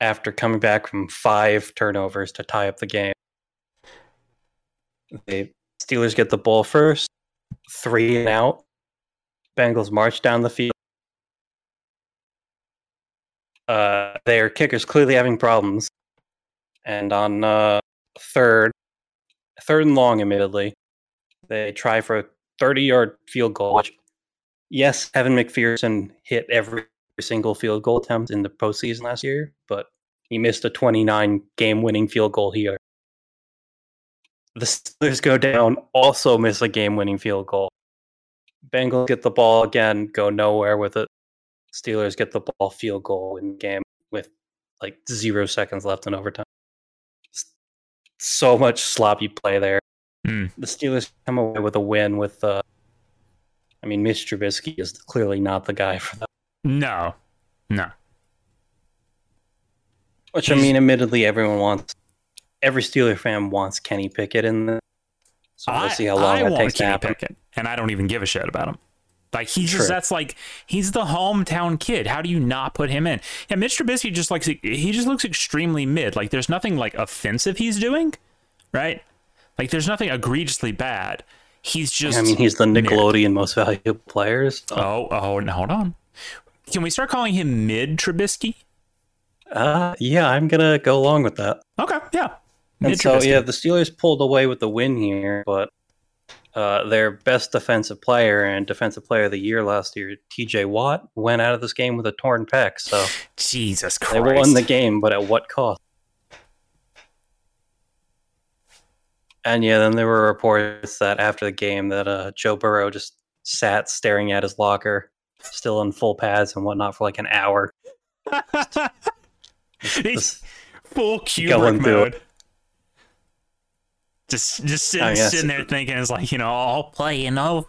after coming back from five turnovers to tie up the game. The Steelers get the ball first, three and out. Bengals march down the field. Uh, their kicker's clearly having problems. And on uh, third, third and long, admittedly, they try for a 30 yard field goal, which, yes, Evan McPherson hit every single field goal attempt in the postseason last year, but He missed a 29 game winning field goal here. The Steelers go down, also miss a game winning field goal. Bengals get the ball again, go nowhere with it. Steelers get the ball, field goal in the game with like zero seconds left in overtime. So much sloppy play there. Mm. The Steelers come away with a win with uh I mean Mitch Trubisky is clearly not the guy for that. No, no. Which I mean, admittedly, everyone wants. Every Steeler fan wants Kenny Pickett in there. So we'll I, see how long I that want takes to Kenny happen. Pickett, and I don't even give a shit about him. Like he's just that's like he's the hometown kid. How do you not put him in? Yeah, Mitch Trubisky just like he just looks extremely mid. Like there's nothing like offensive he's doing, right? Like there's nothing egregiously bad. He's just I mean, he's the mid. Nickelodeon most valuable players. So, Oh, oh, no, hold on. Can we start calling him mid Trubisky? uh, yeah, I'm gonna go along with that. Okay, yeah. And so, yeah, the Steelers pulled away with the win here, but uh, their best defensive player and defensive player of the year last year, T.J. Watt, went out of this game with a torn pec. So Jesus Christ, they won the game, but at what cost? And yeah, then there were reports that after the game that uh, Joe Burrow just sat staring at his locker, still in full pads and whatnot, for like an hour. He's This- full Kubrick mode. Just, just sitting, Oh, sitting there thinking, it's like you know, all play and no,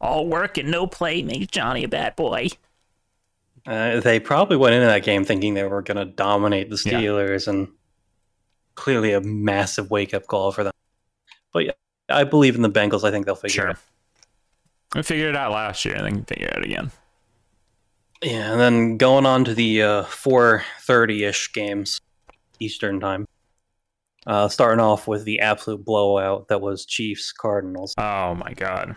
all work and no play makes Johnny a bad boy. Uh, they probably went into that game thinking they were going to dominate the Yeah. Steelers, and clearly a massive wake up call for them. But yeah, I believe in the Bengals. I think they'll figure it out. We figured it out last year, and then figure it out again. Yeah, and then going on to the uh, 4:30-ish games Eastern time. Uh, starting off with the absolute blowout that was Chiefs Cardinals. Oh my god.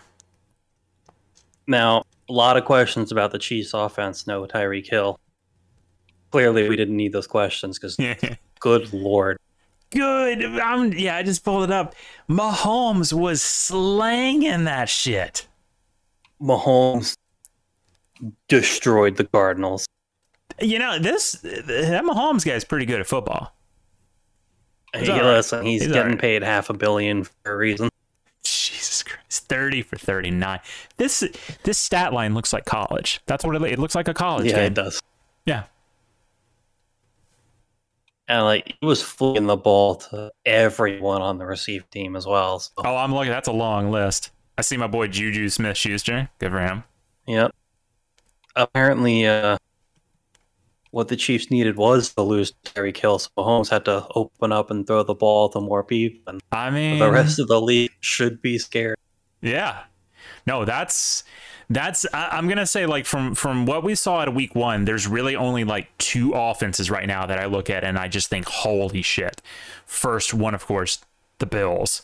Now, a lot of questions about the Chiefs offense. No Tyreek Hill. Clearly, we didn't need those questions because, good lord, Good. I'm, yeah, I just pulled it up. Mahomes was slanging that shit. Mahomes destroyed the Cardinals. You know, this that Mahomes guy's pretty good at football. He's Hey, right. listen, he's, He's getting right. paid half a billion for a reason. Jesus Christ, thirty for thirty-nine. This this stat line looks like college. That's what it, it looks like a college yeah, game. it does. Yeah, And like he was flinging the ball to everyone on the receive team as well. So, Oh, I'm looking. That's a long list. I see my boy Juju Smith Schuster. Good for him. yep. Apparently, uh, what the Chiefs needed was to lose Terry Kill, so Mahomes had to open up and throw the ball to more people, and I mean, the rest of the league should be scared. Yeah. No, that's that's I, I'm gonna say like from from what we saw at week one, there's really only like two offenses right now that I look at and I just think, holy shit. First one, of course, the Bills,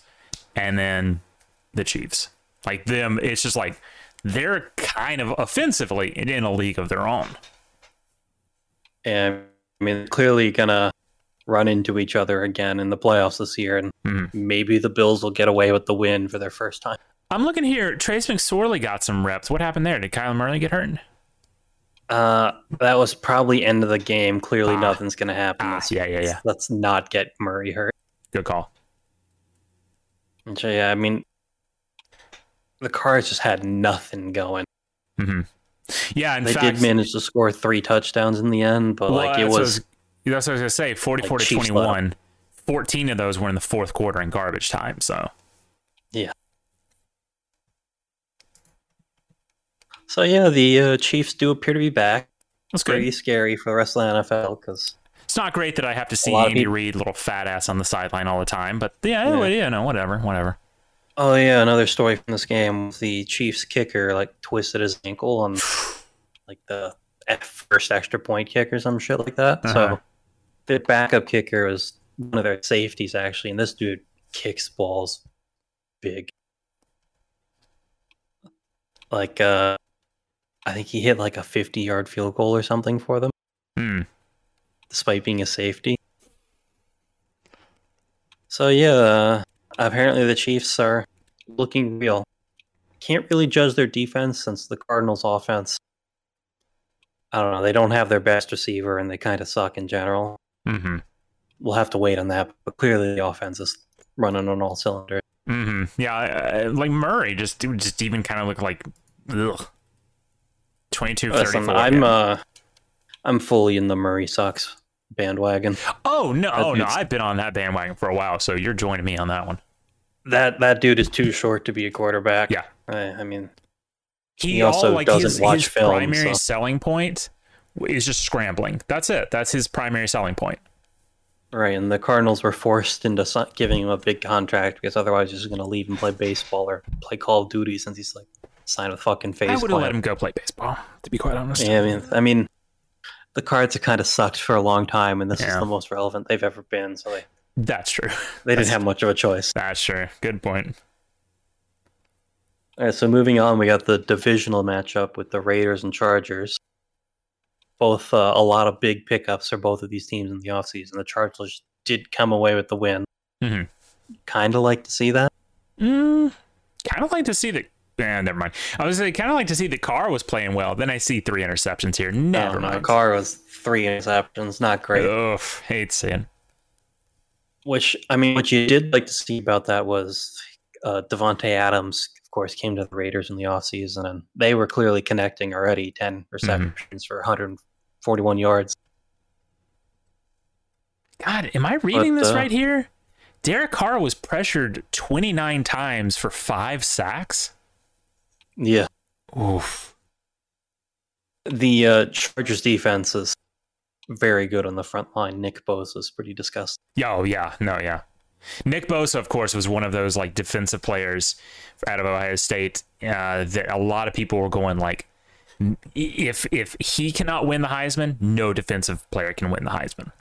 and then the Chiefs. Like them, it's just like they're kind of offensively in a league of their own. And I mean, clearly gonna run into each other again in the playoffs this year, and Mhm. maybe the Bills will get away with the win for their first time. I'm looking here. Trace McSorley got some reps. What happened there? Did Kyler Murray get hurt? Uh, that was probably end of the game. Clearly, Ah. nothing's gonna happen. Ah, yeah, yeah, yeah. Let's not get Murray hurt. Good call. So, yeah, I mean, the Cards just had nothing going. hmm Yeah, in they fact, did manage to score three touchdowns in the end, but like it that's what I was That's what I was gonna say. Forty-four Like to Chiefs twenty-one. Fourteen of those were in the fourth quarter in garbage time. So yeah. so. Yeah, the uh, Chiefs do appear to be back. that's Pretty good. scary for the rest of the NFL because It's not great that I have to see Andy people- Reid, little fat ass, on the sideline all the time. But yeah, Yeah. yeah no, whatever, whatever. Oh yeah, another story from this game: the Chiefs kicker like twisted his ankle on like the first extra point kick or some shit like that. Uh-huh. So their backup kicker was one of their safeties actually, and this dude kicks balls big. Like uh I think he hit like a 50 yard field goal or something for them, Hmm. despite being a safety. So yeah, uh, apparently the Chiefs are looking real. Can't really judge their defense since the Cardinals' offense I don't know. They don't have their best receiver, and they kind of suck in general. Mm-hmm. We'll have to wait on that. But clearly, the offense is running on all cylinders. Mm-hmm. Yeah, like Murray just just even kind of look like ugh. 22 Listen, I'm yeah. uh, I'm fully in the Murray sucks bandwagon. oh no, that oh no, I've been on that bandwagon for a while, so you're joining me on that one. That that dude is too short to be a quarterback. Yeah. I, I mean, He, He also all, like doesn't his, watch his film, primary so- selling point is just scrambling. That's it. That's his primary selling point. right. And the Cardinals were forced into giving him a big contract because otherwise he's going to leave and play baseball or play Call of Duty since he's like signed a fucking face. I would have let him go play baseball, to be quite honest. Yeah, I mean, I mean, the Cards have kind of sucked for a long time, and this Yeah. is the most relevant they've ever been. So they, That's true. they didn't have much of a choice. That's true. Good point. All right, so moving on, we got the divisional matchup with the Raiders and Chargers. Both uh, a lot of big pickups for both of these teams in the offseason. The Chargers did come away with the win. Mhm. Kind of like to see that. Mm, kind of like to see that. Eh, never mind. I was kind of like to see that Carr was playing well. Then I see three interceptions here. Never I don't know. mind. Carr was three interceptions, not great. Ugh, hate seeing. Which I mean, what you did like to see about that was uh, Davante Adams, of course, came to the Raiders in the offseason, and they were clearly connecting already. Ten receptions for 141 yards. God, am I reading But, this uh, right here? Derek Carr was pressured 29 times for five sacks. Yeah, Oof. the uh, Chargers defense is very good on the front line. Nick Bosa is pretty disgusting. Yeah, oh yeah, no, yeah. Nick Bosa, of course, was one of those like defensive players out of Ohio State uh, that a lot of people were going like, if if he cannot win the Heisman, no defensive player can win the Heisman.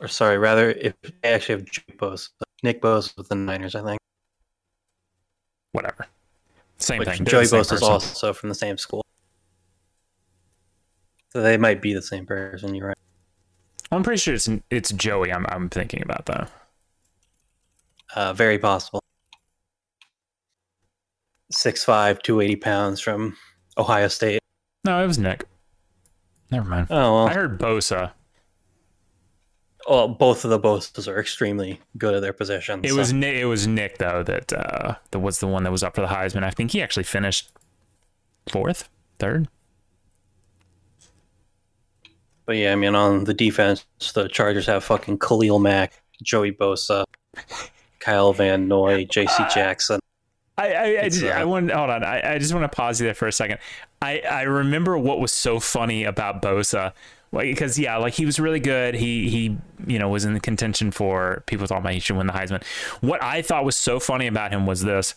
Or sorry, rather, if they actually have Joey Bosa, Nick Bosa with the Niners, I think. Whatever, same Which thing. Joey Bosa is also from the same school. So they might be the same person. You're right. I'm pretty sure it's it's Joey. I'm I'm thinking about though. Uh, very possible. 6'5", 280 pounds from Ohio State. No, it was Nick. Never mind. Oh well, I heard Bosa. Well, both of the Bosas are extremely good at their positions. It so- was Nick. It was Nick though that uh, that was the one that was up for the Heisman. I think he actually finished fourth, third. But yeah, I mean, on the defense, the Chargers have fucking Khalil Mack, Joey Bosa, Kyle Van Noy, J.C. Jackson. I I, I, just, uh, I want hold on. I, I just want to pause you there for a second. I I remember what was so funny about Bosa, like because yeah, like he was really good. He he you know was in the contention for people thought he should win the Heisman. What I thought was so funny about him was this.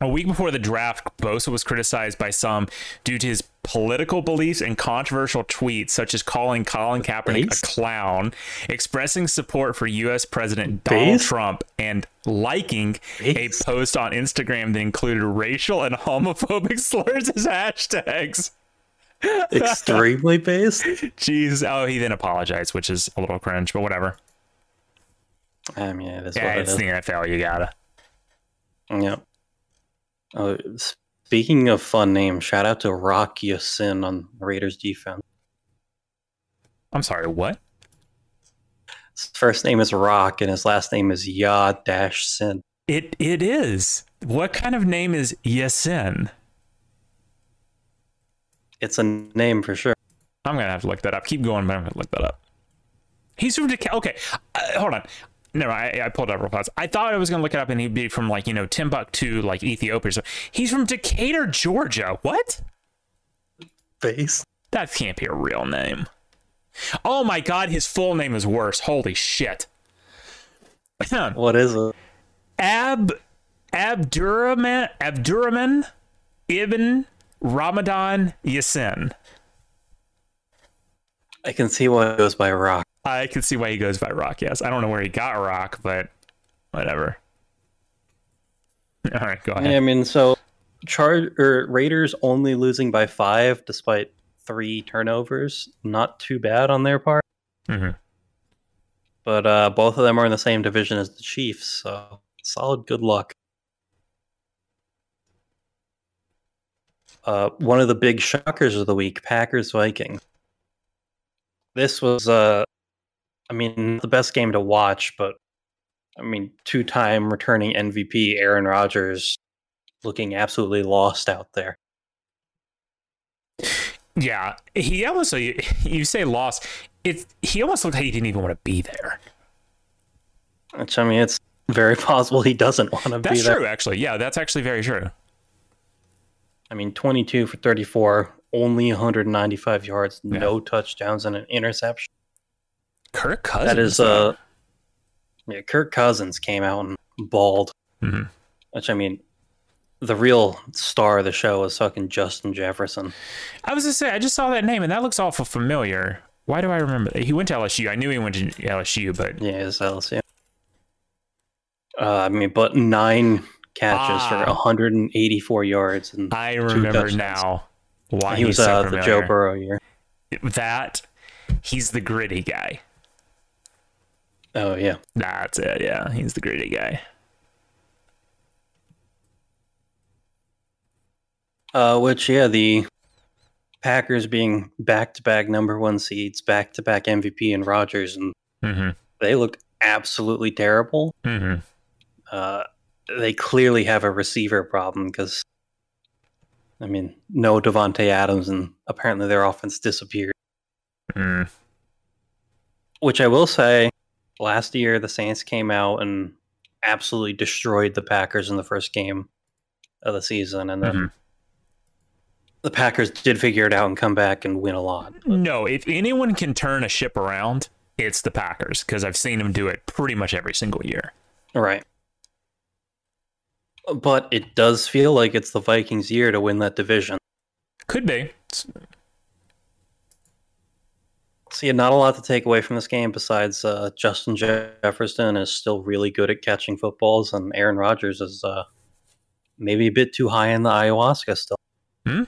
A week before the draft, Bosa was criticized by some due to his political beliefs and controversial tweets, such as calling Colin Kaepernick Based? a clown, expressing support for U.S. President Donald Based? Trump, and liking Based? a post on Instagram that included racial and homophobic slurs as hashtags. Extremely based. Jeez. Oh, he then apologized, which is a little cringe, but whatever. Um, I mean, it is Yeah, what it's the NFL. You gotta. Yeah. Oh, speaking of fun names, shout out to Rock Yasin on Raiders defense. I'm sorry. What? His first name is Rock, and his last name is Ya Dash Sin. It it is. What kind of name is Yasin? It's a name for sure. I'm gonna have to look that up. Keep going, but I'm gonna look that up. He's from Deca- Okay, uh, hold on. No, I, I pulled up real fast. I thought I was gonna look it up and he'd be from like you know Timbuktu, like Ethiopia. So he's from Decatur, Georgia. What? Base. That can't be a real name. Oh my god, his full name is worse. Holy shit. What is it? Ab Abdurrahman Abdurrahman Ibn Ramadan Yasin. I can see why he goes by Rock. I can see why he goes by Rock. Yes, I don't know where he got Rock, but whatever. All right, go Yeah, I mean, so Char- or Raiders only losing by five despite three turnovers. Not too bad on their part. Mhm. But uh, both of them are in the same division as the Chiefs, so solid good luck. Uh, one of the big shockers of the week, Packers Vikings. this was uh I mean the best game to watch, but I mean two-time returning MVP Aaron Rodgers looking absolutely lost out there. Yeah, he almost you say lost. It he almost looked like he didn't even want to be there. Which I mean, it's very possible he doesn't want to be there. That's true, actually. Yeah, that's actually very true. I mean, 22 for 34, only 195 yards, Yeah. no touchdowns, and an interception. Kirk Cousins. That is uh, yeah. Kirk Cousins came out and balled. Mhm. Which I mean, the real star of the show is fucking Justin Jefferson. I was gonna say I just saw that name and that looks awful familiar. Why do I remember? that? He went to LSU. I knew he went to LSU, but Yeah, it's LSU. Uh, I mean, but nine catches for Ah. 184 yards, and I remember now why he was he's so uh, the. Joe Burrow year. That he's the gritty guy. Oh yeah. That's it. Yeah, he's the gritty guy. Uh, which yeah, the Packers being back-to-back number one seeds, back-to-back MVP and Rodgers, and Mm-hmm. they look absolutely terrible. Mm-hmm. Uh, they clearly have a receiver problem because, I mean, no Davante Adams, and apparently their offense disappeared. Mm. Which I will say, last year the Saints came out and absolutely destroyed the Packers in the first game of the season, and then Mhm. the Packers did figure it out and come back and win a lot. No, if anyone can turn a ship around, it's the Packers because I've seen them do it pretty much every single year. Right. But it does feel like it's the Vikings' year to win that division. Could be. It's- See, not a lot to take away from this game besides uh, Justin Jefferson is still really good at catching footballs, and Aaron Rodgers is uh, maybe a bit too high in the ayahuasca still. Hmm?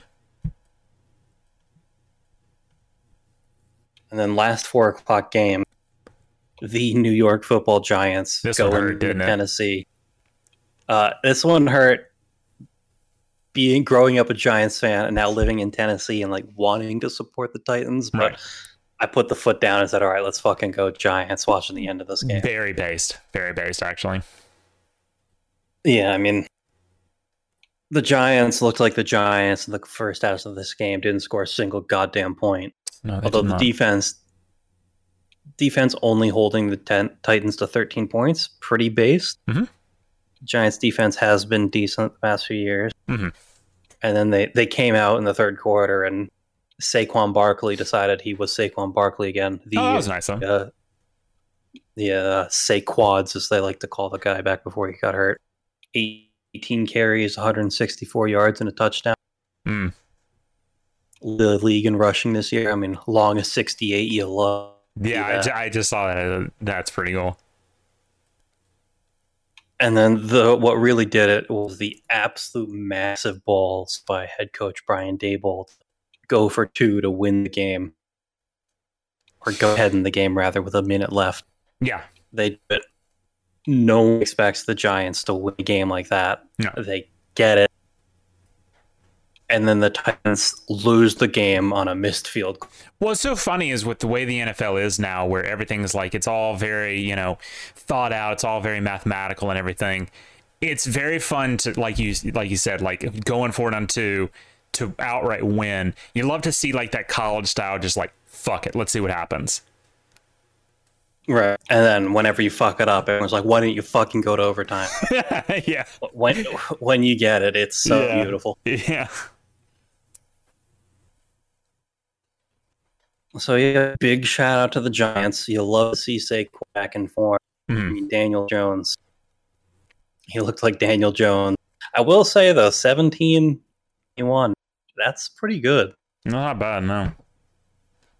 And then last four o'clock game, the New York Football Giants This going hurt, to? Tennessee. Uh, this one hurt. Being growing up a Giants fan and now living in Tennessee and like wanting to support the Titans, but Right. I put the foot down and said, "All right, let's fucking go Giants." Watching the end of this game. Very based. Very based, actually. Yeah, I mean, the Giants looked like the Giants in the first half of this game. Didn't score a single goddamn point. No, Although the defense, defense only holding the ten, Titans to 13 points, pretty based. Mhm. Giants defense has been decent the past few years. Mhm. And then they, they came out in the third quarter and Saquon Barkley decided he was Saquon Barkley again. The oh, that was nice though. uh, the uh, Saquads, as they like to call the guy back before he got hurt. 18 carries, 164 yards, and a touchdown. Mm. The league in rushing this year. I mean, long longest 68 you love. Yeah, I, I just saw that. That's pretty cool. And then the what really did it was the absolute massive balls by head coach Brian Daboll. Go for two to win the game, or go ahead in the game rather with a minute left. Yeah. They do it. No one expects the Giants to win a game like that. No. They get it. And then the Titans lose the game on a missed field. goal. What's so funny is with the way the NFL is now, where everything is like it's all very, you know, thought out. It's all very mathematical and everything. It's very fun to like you like you said, like going for it on two to outright win. You love to see like that college style, just like fuck it, let's see what happens. Right. And then whenever you fuck it up, everyone's like, why didn't you fucking go to overtime? yeah, when when you get it, it's so Yeah. beautiful. yeah, So yeah, big shout out to the Giants. You love to see Saquon back in form. I Mhm. mean, Daniel Jones. He looked like Daniel Jones. I will say though, 17 1. That's pretty good. not bad, no.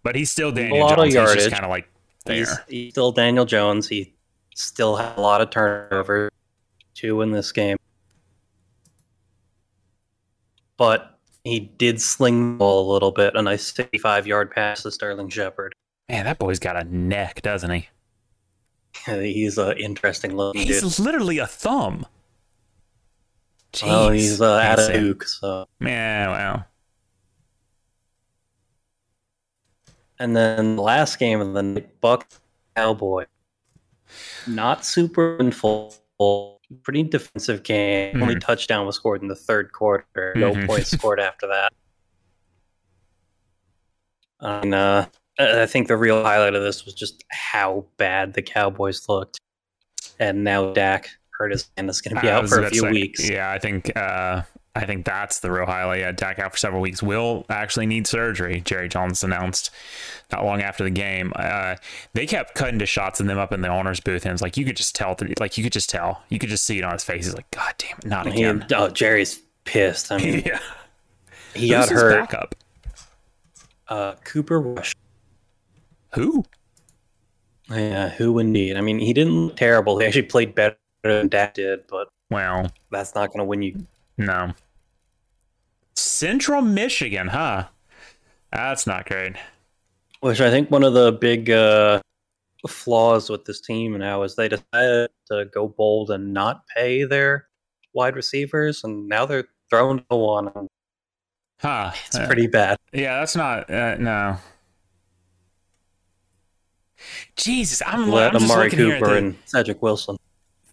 But he's still Daniel lot of Jones. He's just kind of like He's, there. he's still Daniel Jones. He still had a lot of turnovers, two in this game. But he did sling the ball a little bit. A nice 65 yard pass to Sterling Shepard. Man, that boy's got a neck, doesn't he? He's an interesting looking dude. He's literally a thumb. Jeez. he's uh, at a Duke, so Yeah, well. And then the last game of the night, Buck Cowboy. Not super full, pretty defensive game. Only Mhm. touchdown was scored in the third quarter. No Mhm. points scored after that. And uh, I think the real highlight of this was just how bad the Cowboys looked. And now Dak hurt his hand is going to be I out for a few say, weeks. Yeah, I think uh, I think that's the real highlight. Yeah, Dak out for several weeks. Will actually need surgery. Jerry Jones announced not long after the game. Uh, they kept cutting to shots of them up in the owner's booth, and it's like you could just tell. Like you could just tell. You could just see it on his face. He's like, God damn it, not He- again. oh, Jerry's pissed. I mean, yeah, he got Who's his hurt. Backup. Uh, Cooper Rush. Who? Yeah, who indeed? I mean, he didn't look terrible. He actually played better than Dak did, but Well, that's not going to win you. no. Central Michigan, huh? That's not great. Which I think one of the big uh, flaws with this team now is they decided to go bold and not pay their wide receivers, and now they're throwing to one. Huh? It's Uh, pretty bad. Yeah, that's not. Uh, no. Jesus, I'm, Let I'm just Amari looking here at Cooper the, and Cedric Wilson.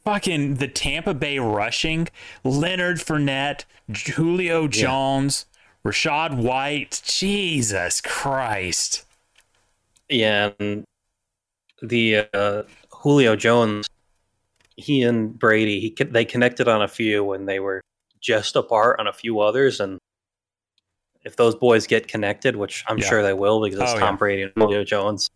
Fucking the Tampa Bay rushing, Leonard Fournette, Julio Jones, Rachaad White. Jesus Christ. Yeah, and the uh, Julio Jones, he and Brady, he they connected on a few when they were just apart on a few others, and if those boys get connected, which I'm Yeah. sure they will because it's Oh, Tom yeah. Brady and Julio Jones,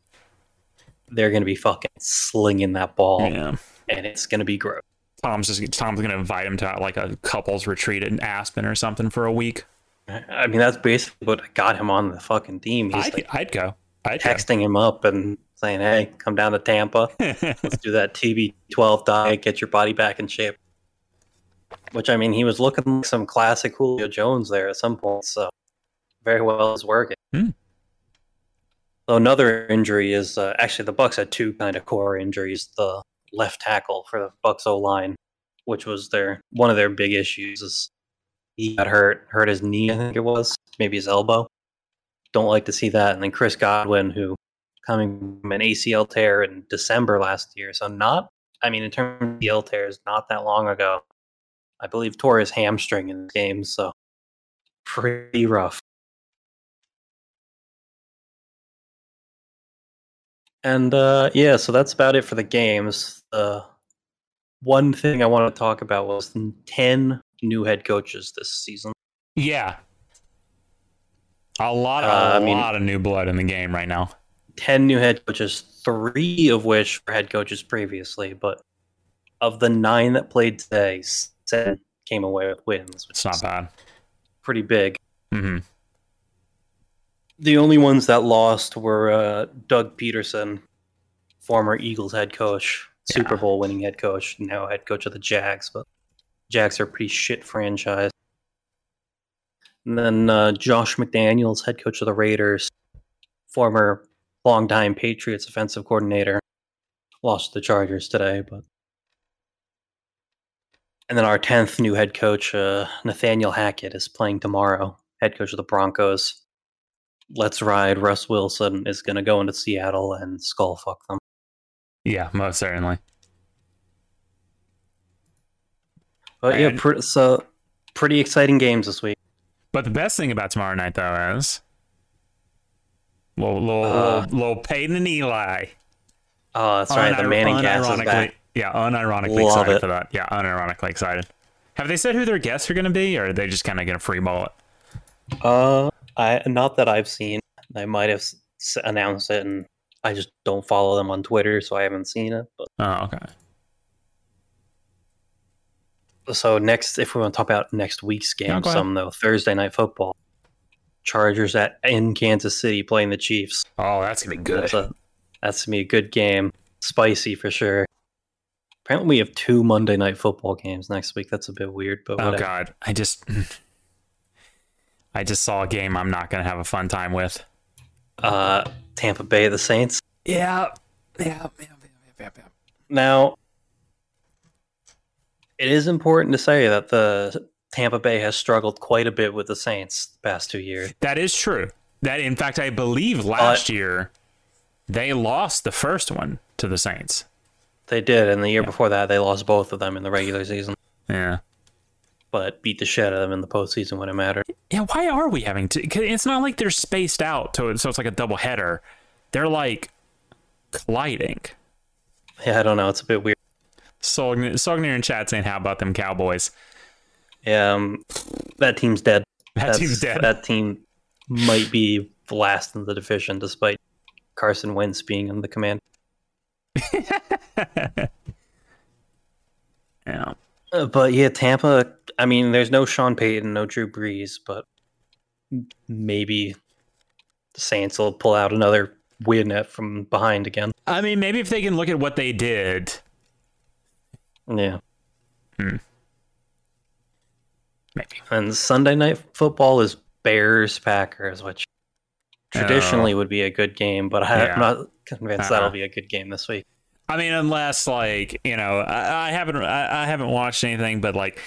they're going to be fucking slinging that ball, Yeah. And it's going to be gross. Tom's just Tom's gonna invite him to like a couples retreat in Aspen or something for a week. I mean, that's basically what got him on the fucking team. He's I'd, like I'd go. I'd go. texting him up and saying, "Hey, come down to Tampa." Let's do that TB12 diet, get your body back in shape. Which, I mean, he was looking like some classic Julio Jones there at some point, so very well is working. Hmm. So another injury is uh, actually the Bucs had two kind of core injuries. The left tackle for the Bucs O line, which was their one of their big issues, is he got hurt, hurt his knee, I think it was, maybe his elbow. Don't like to see that. And then Chris Godwin, who coming from an ACL tear in December last year. So not, I mean, in terms of ACL tears, not that long ago. I believe tore his hamstring in the game. So pretty rough. And uh, yeah, so that's about it for the games. Uh, one thing I want to talk about was 10 new head coaches this season. yeah. A lot of Uh, a I mean- lot of new blood in the game right now. 10 new head coaches, three of which were head coaches previously, but of the nine that played today, seven came away with wins, which It's not bad. pretty big. hmm The only ones that lost were uh, Doug Pederson, former Eagles head coach, Super Yeah. Bowl winning head coach, now head coach of the Jags, but Jags are a pretty shit franchise. And then uh, Josh McDaniels, head coach of the Raiders, former longtime Patriots offensive coordinator, lost to the Chargers today, but. And then our tenth new head coach, uh, Nathaniel Hackett, is playing tomorrow. Head coach of the Broncos. Let's ride. Russ Wilson is going to go into Seattle and skull fuck them. Yeah, most certainly. But yeah, pre- so pretty exciting games this week. But the best thing about tomorrow night, though, is little little, Uh, little, little Peyton and Eli. Oh, that's right. The Manning cast is back. Yeah, unironically Love excited it. for that. Yeah, unironically excited. Have they said who their guests are going to be, or are they just kind of going to freeball it? Uh, I not that I've seen. They might have s- announced it, and I just don't follow them on Twitter, so I haven't seen it. But Oh, okay. so next, if we want to talk about next week's game, ahead. some though Thursday night football, Chargers at in Kansas City playing the Chiefs. Oh, that's gonna be good. That's a that's gonna be a good game, spicy for sure. Apparently, we have two Monday night football games next week. That's a bit weird, but Oh whatever. God, I just, I just saw a game I'm not gonna have a fun time with. Uh, Tampa Bay, the Saints. Yeah, yeah, yeah, yeah, yeah. Now, it is important to say that the Tampa Bay has struggled quite a bit with the Saints the past two years. That is true. That in fact, I believe last year they lost the first one to the Saints. They did, and the year before that, they lost both of them in the regular season, Yeah. But beat the shit out of them in the postseason when it mattered. Yeah, why are we having to? it's not like they're spaced out, to, so it's like a double header. They're like colliding. Yeah, I don't know. It's a bit weird. Sognir, Sognir in chat saying, "How about them Cowboys?" Yeah, um, that team's dead. That That's- team's dead. That team might be last in the division, despite Carson Wentz being in the command. yeah, Uh, but yeah, Tampa. I mean, there's no Sean Payton, no Drew Brees, but maybe the Saints will pull out another win at from behind again. I mean, maybe if they can look at what they did, Yeah. maybe. And Sunday night football is Bears Packers, which traditionally would be a good game, but I, Yeah. I'm not convinced Uh-uh. that'll be a good game this week. I mean, unless like you know, I, I haven't I, I haven't watched anything, but like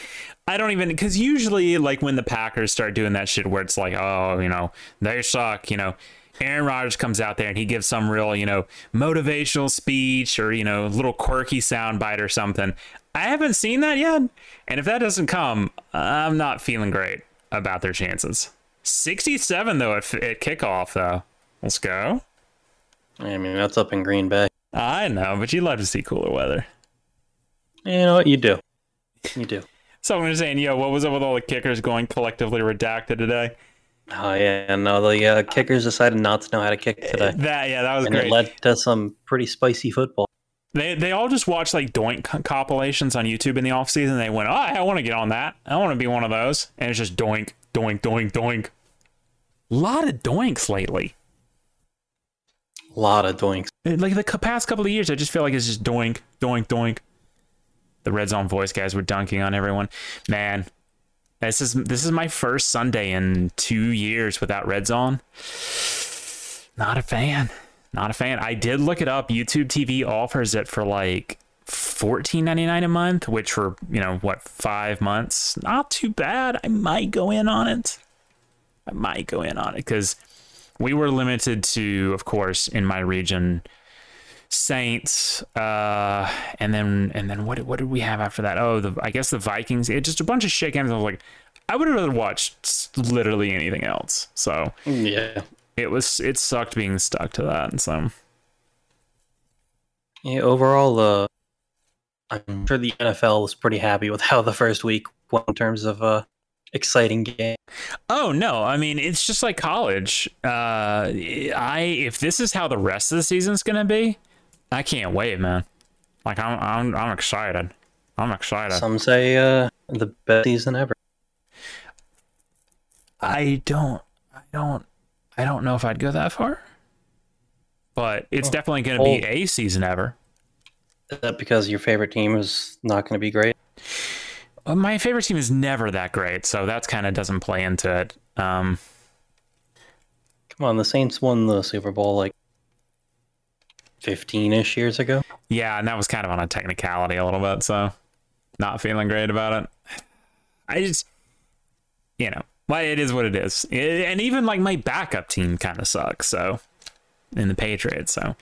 I don't even because usually like when the Packers start doing that shit where it's like, oh, you know, they suck, you know. Aaron Rodgers comes out there and he gives some real, you know, motivational speech or, you know, little quirky soundbite or something. I haven't seen that yet. And if that doesn't come, I'm not feeling great about their chances. 67 though at, at kickoff though. Let's go. I mean, that's up in Green Bay. I know, but you'd love to see cooler weather. You know what? You do. You do. Someone was saying, yo, what was up with all the kickers going collectively redacted today? Oh, yeah. No, the uh, kickers decided not to know how to kick today. That, yeah, that was And great. it led to some pretty spicy football. They they all just watched like doink compilations on YouTube in the off season. They went, oh, I want to get on that. I want to be one of those. And it's just doink, doink, doink, doink. A lot of doinks lately. Lot of doinks. Like the past couple of years, I just feel like it's just doink, doink, doink. The Red Zone voice guys were dunking on everyone. Man, this is this is my first Sunday in two years without Red Zone. Not a fan. Not a fan. I did look it up. YouTube TV offers it for like fourteen ninety nine a month, which for you know what five months, not too bad. I might go in on it. I might go in on it because we were limited to, of course, in my region, Saints, uh, and then and then what what did we have after that? Oh, the I guess the Vikings. It just a bunch of shit games. I was like, I would have rather watched literally anything else. So Yeah. it was it sucked being stuck to that. And so Yeah, overall, uh, I'm sure the NFL was pretty happy with how the first week went in terms of uh, exciting game. Oh no, I mean it's just like college. Uh, I if this is how the rest of the season's gonna be, I can't wait, man. Like I'm I'm I'm excited. I'm excited. Some say uh, the best season ever. I don't I don't I don't know if I'd go that far. But it's definitely gonna be Oh. a season ever. Is that because your favorite team is not going to be great? Uh, My favorite team is never that great, so that's kind of doesn't play into it. Um, Come on, the Saints won the Super Bowl like 15 ish years ago. Yeah, and that was kind of on a technicality a little bit, so not feeling great about it. I just, you know, well, it is what it is, I- and even like my backup team kind of sucks. So, in the Patriots, so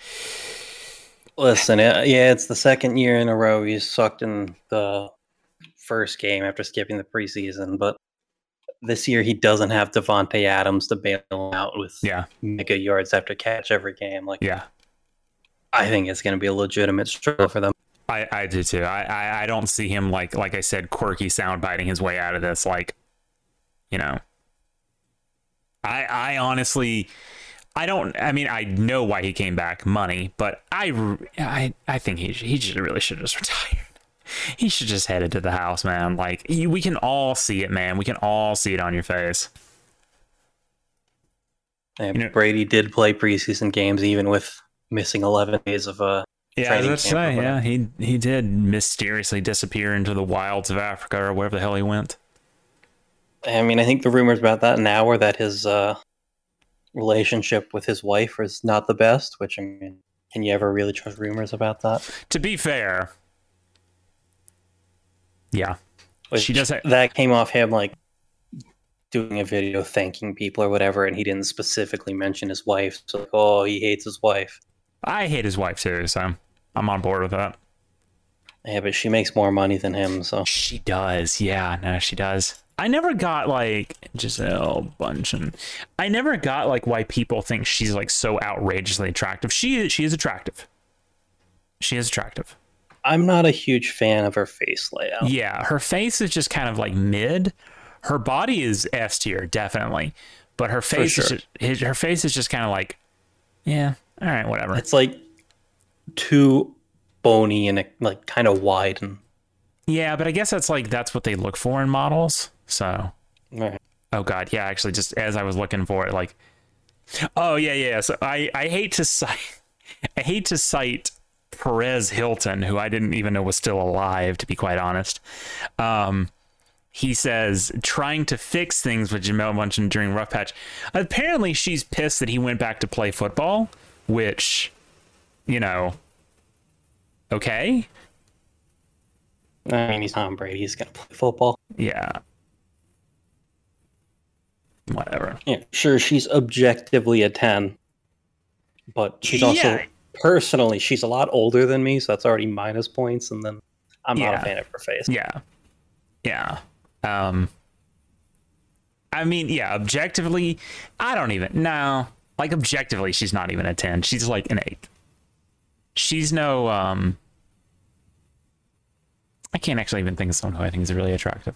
Listen, uh, yeah, it's the second year in a row he's sucked in the first game after skipping the preseason, but this year he doesn't have Davante Adams to bail him out with yeah, mega yards after catch every game. Like, yeah, I think it's going to be a legitimate struggle for them. I, I do too. I, I, I don't see him like like I said, quirky sound biting his way out of this. Like, you know, I I honestly. I don't. I mean, I know why he came back, money, but I, I, I think he he just really should just retired. He should just headed to the house, man. Like you, we can all see it, man. We can all see it on your face. You know- Brady did play preseason games even with missing 11 days of uh, Yeah, Training that's camp or say. whatever. Yeah, he he did mysteriously disappear into the wilds of Africa or wherever the hell he went. I mean, I think the rumors about that now are that his uh, relationship with his wife is not the best. Which I mean, can you ever really trust rumors about that? To be fair, yeah, Which, She does ha- that came off him like doing a video thanking people or whatever, and he didn't specifically mention his wife. So like, oh, he hates his wife. I hate his wife too, so I'm on board with that. Yeah, but she makes more money than him, so She does. Yeah, no, she does. I never got like Gisele Bundchen. I never got like why people think she's like so outrageously attractive. She she is attractive. She is attractive. I'm not a huge fan of her face layout. Yeah, her face is just kind of like mid. Her body is S tier, definitely, but her face sure. is just, his, her face is just kind of like, yeah, all right, whatever. It's like too bony and like kind of wide and Yeah, but I guess that's like that's what they look for in models. So, Right. oh god, yeah, actually, just as I was looking for it, like, oh yeah, yeah. So I I hate to cite I hate to cite Perez Hilton, who I didn't even know was still alive, to be quite honest. Um, he says trying to fix things with Jamel Bunchen during rough patch. Apparently, she's pissed that he went back to play football, which, you know, okay, I mean, he's Tom Brady. He's gonna play football. yeah, whatever. Yeah, sure. She's objectively a ten, but she's also Yeah. Personally she's a lot older than me, so that's already minus points. And then I'm not a fan of her face. Yeah. Yeah. Um I mean, yeah, objectively, I don't even no. Like objectively, she's not even a 10. She's like an 8. She's no um I can't actually even think of someone who I think is really attractive.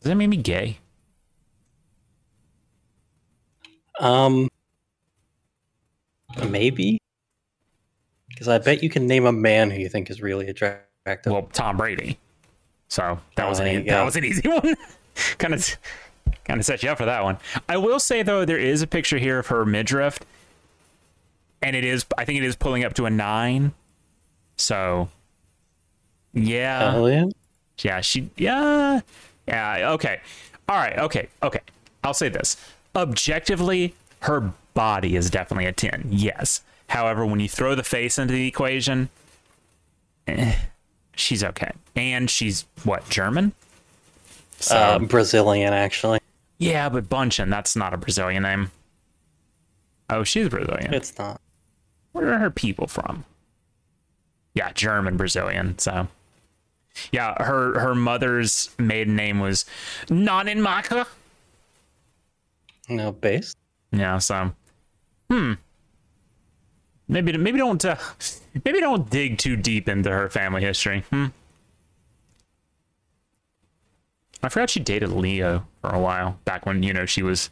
Does that make me gay? Um, maybe because I bet you can name a man who you think is really attractive. Well, Tom Brady. So that Oh, was an e- that was an easy one. kind of kind of set you up for that one. I will say though, there is a picture here of her midriff, and it is I think it is pulling up to a nine. So yeah, Hell yeah. yeah, she yeah yeah okay, all right okay okay. I'll say this objectively, her body is definitely a ten. Yes. However, when you throw the face into the equation, eh, she's okay, and she's what German. So Uh, Brazilian, actually. yeah, but Bunchen, that's not a Brazilian name. Oh, she's Brazilian. It's not. Where are her people from? Yeah, German Brazilian. So, yeah, her her mother's maiden name was Nonnenmacher. No base. Yeah, so hmm. Maybe maybe don't uh, maybe don't dig too deep into her family history. Hmm. I forgot she dated Leo for a while back when you know she was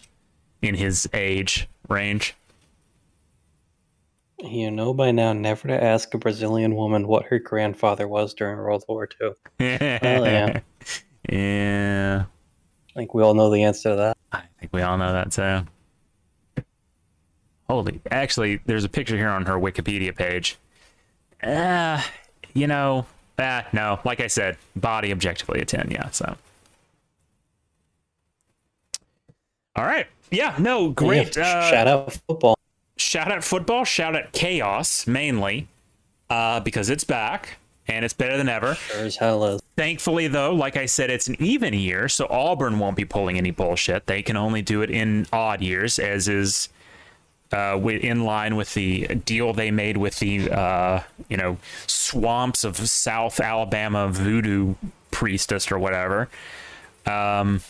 in his age range. You know by now never to ask a Brazilian woman what her grandfather was during World War II. yeah. Yeah. I think we all know the answer to that. I think we all know that too. Holy, actually, there's a picture here on her Wikipedia page. Uh, you know, ah, no, like I said, body objectively a 10, yeah, so. All right. Yeah, no, great. Yeah, Uh, shout out football. shout out football, shout out chaos mainly, uh, because it's back and it's better than ever. Sure as hell is. Thankfully, though, like I said, it's an even year, so Auburn won't be pulling any bullshit. They can only do it in odd years, as is uh, in line with the deal they made with the uh, you know swamps of South Alabama voodoo priestess or whatever. Um,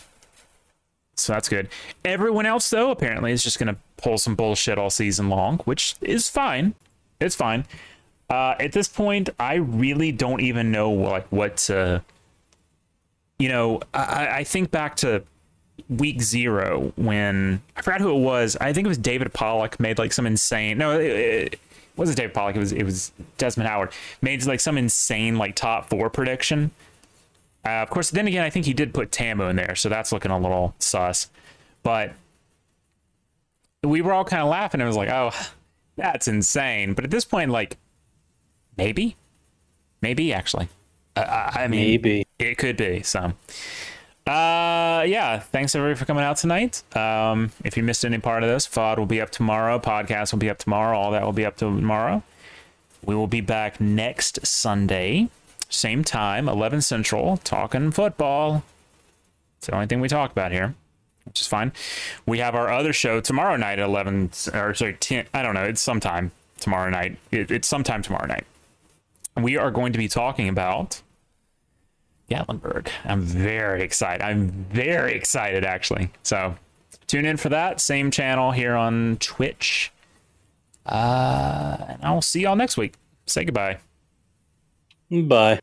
so that's good. Everyone else, though, apparently is just to pull some bullshit all season long, which is fine. It's fine. Uh, at this point, I really don't even know like what to. You know, I, I think back to week zero when I forgot who it was. I think it was David Pollack made like some insane. No, it, it wasn't David Pollack. It was it was Desmond Howard made like some insane like top four prediction. Uh, of course, then again, I think he did put Tamu in there, so that's looking a little sus. But we were all kind of laughing. It was like, oh, that's insane. But at this point, like, maybe, maybe actually, uh, I mean, Maybe. it could be. So, uh, yeah. Thanks everybody for coming out tonight. Um, if you missed any part of this, VOD will be up tomorrow. Podcast will be up tomorrow. All that will be up tomorrow. We will be back next Sunday, same time, 11 Central, talking football. It's the only thing we talk about here, which is fine. We have our other show tomorrow night at 11, or sorry, 10, I don't know, it's sometime tomorrow night. It, it's sometime tomorrow night. We are going to be talking about Gatlinburg. I'm very excited. I'm very excited, actually. So tune in for that. Same channel here on Twitch. Uh, and I'll see y'all next week. Say goodbye. Bye.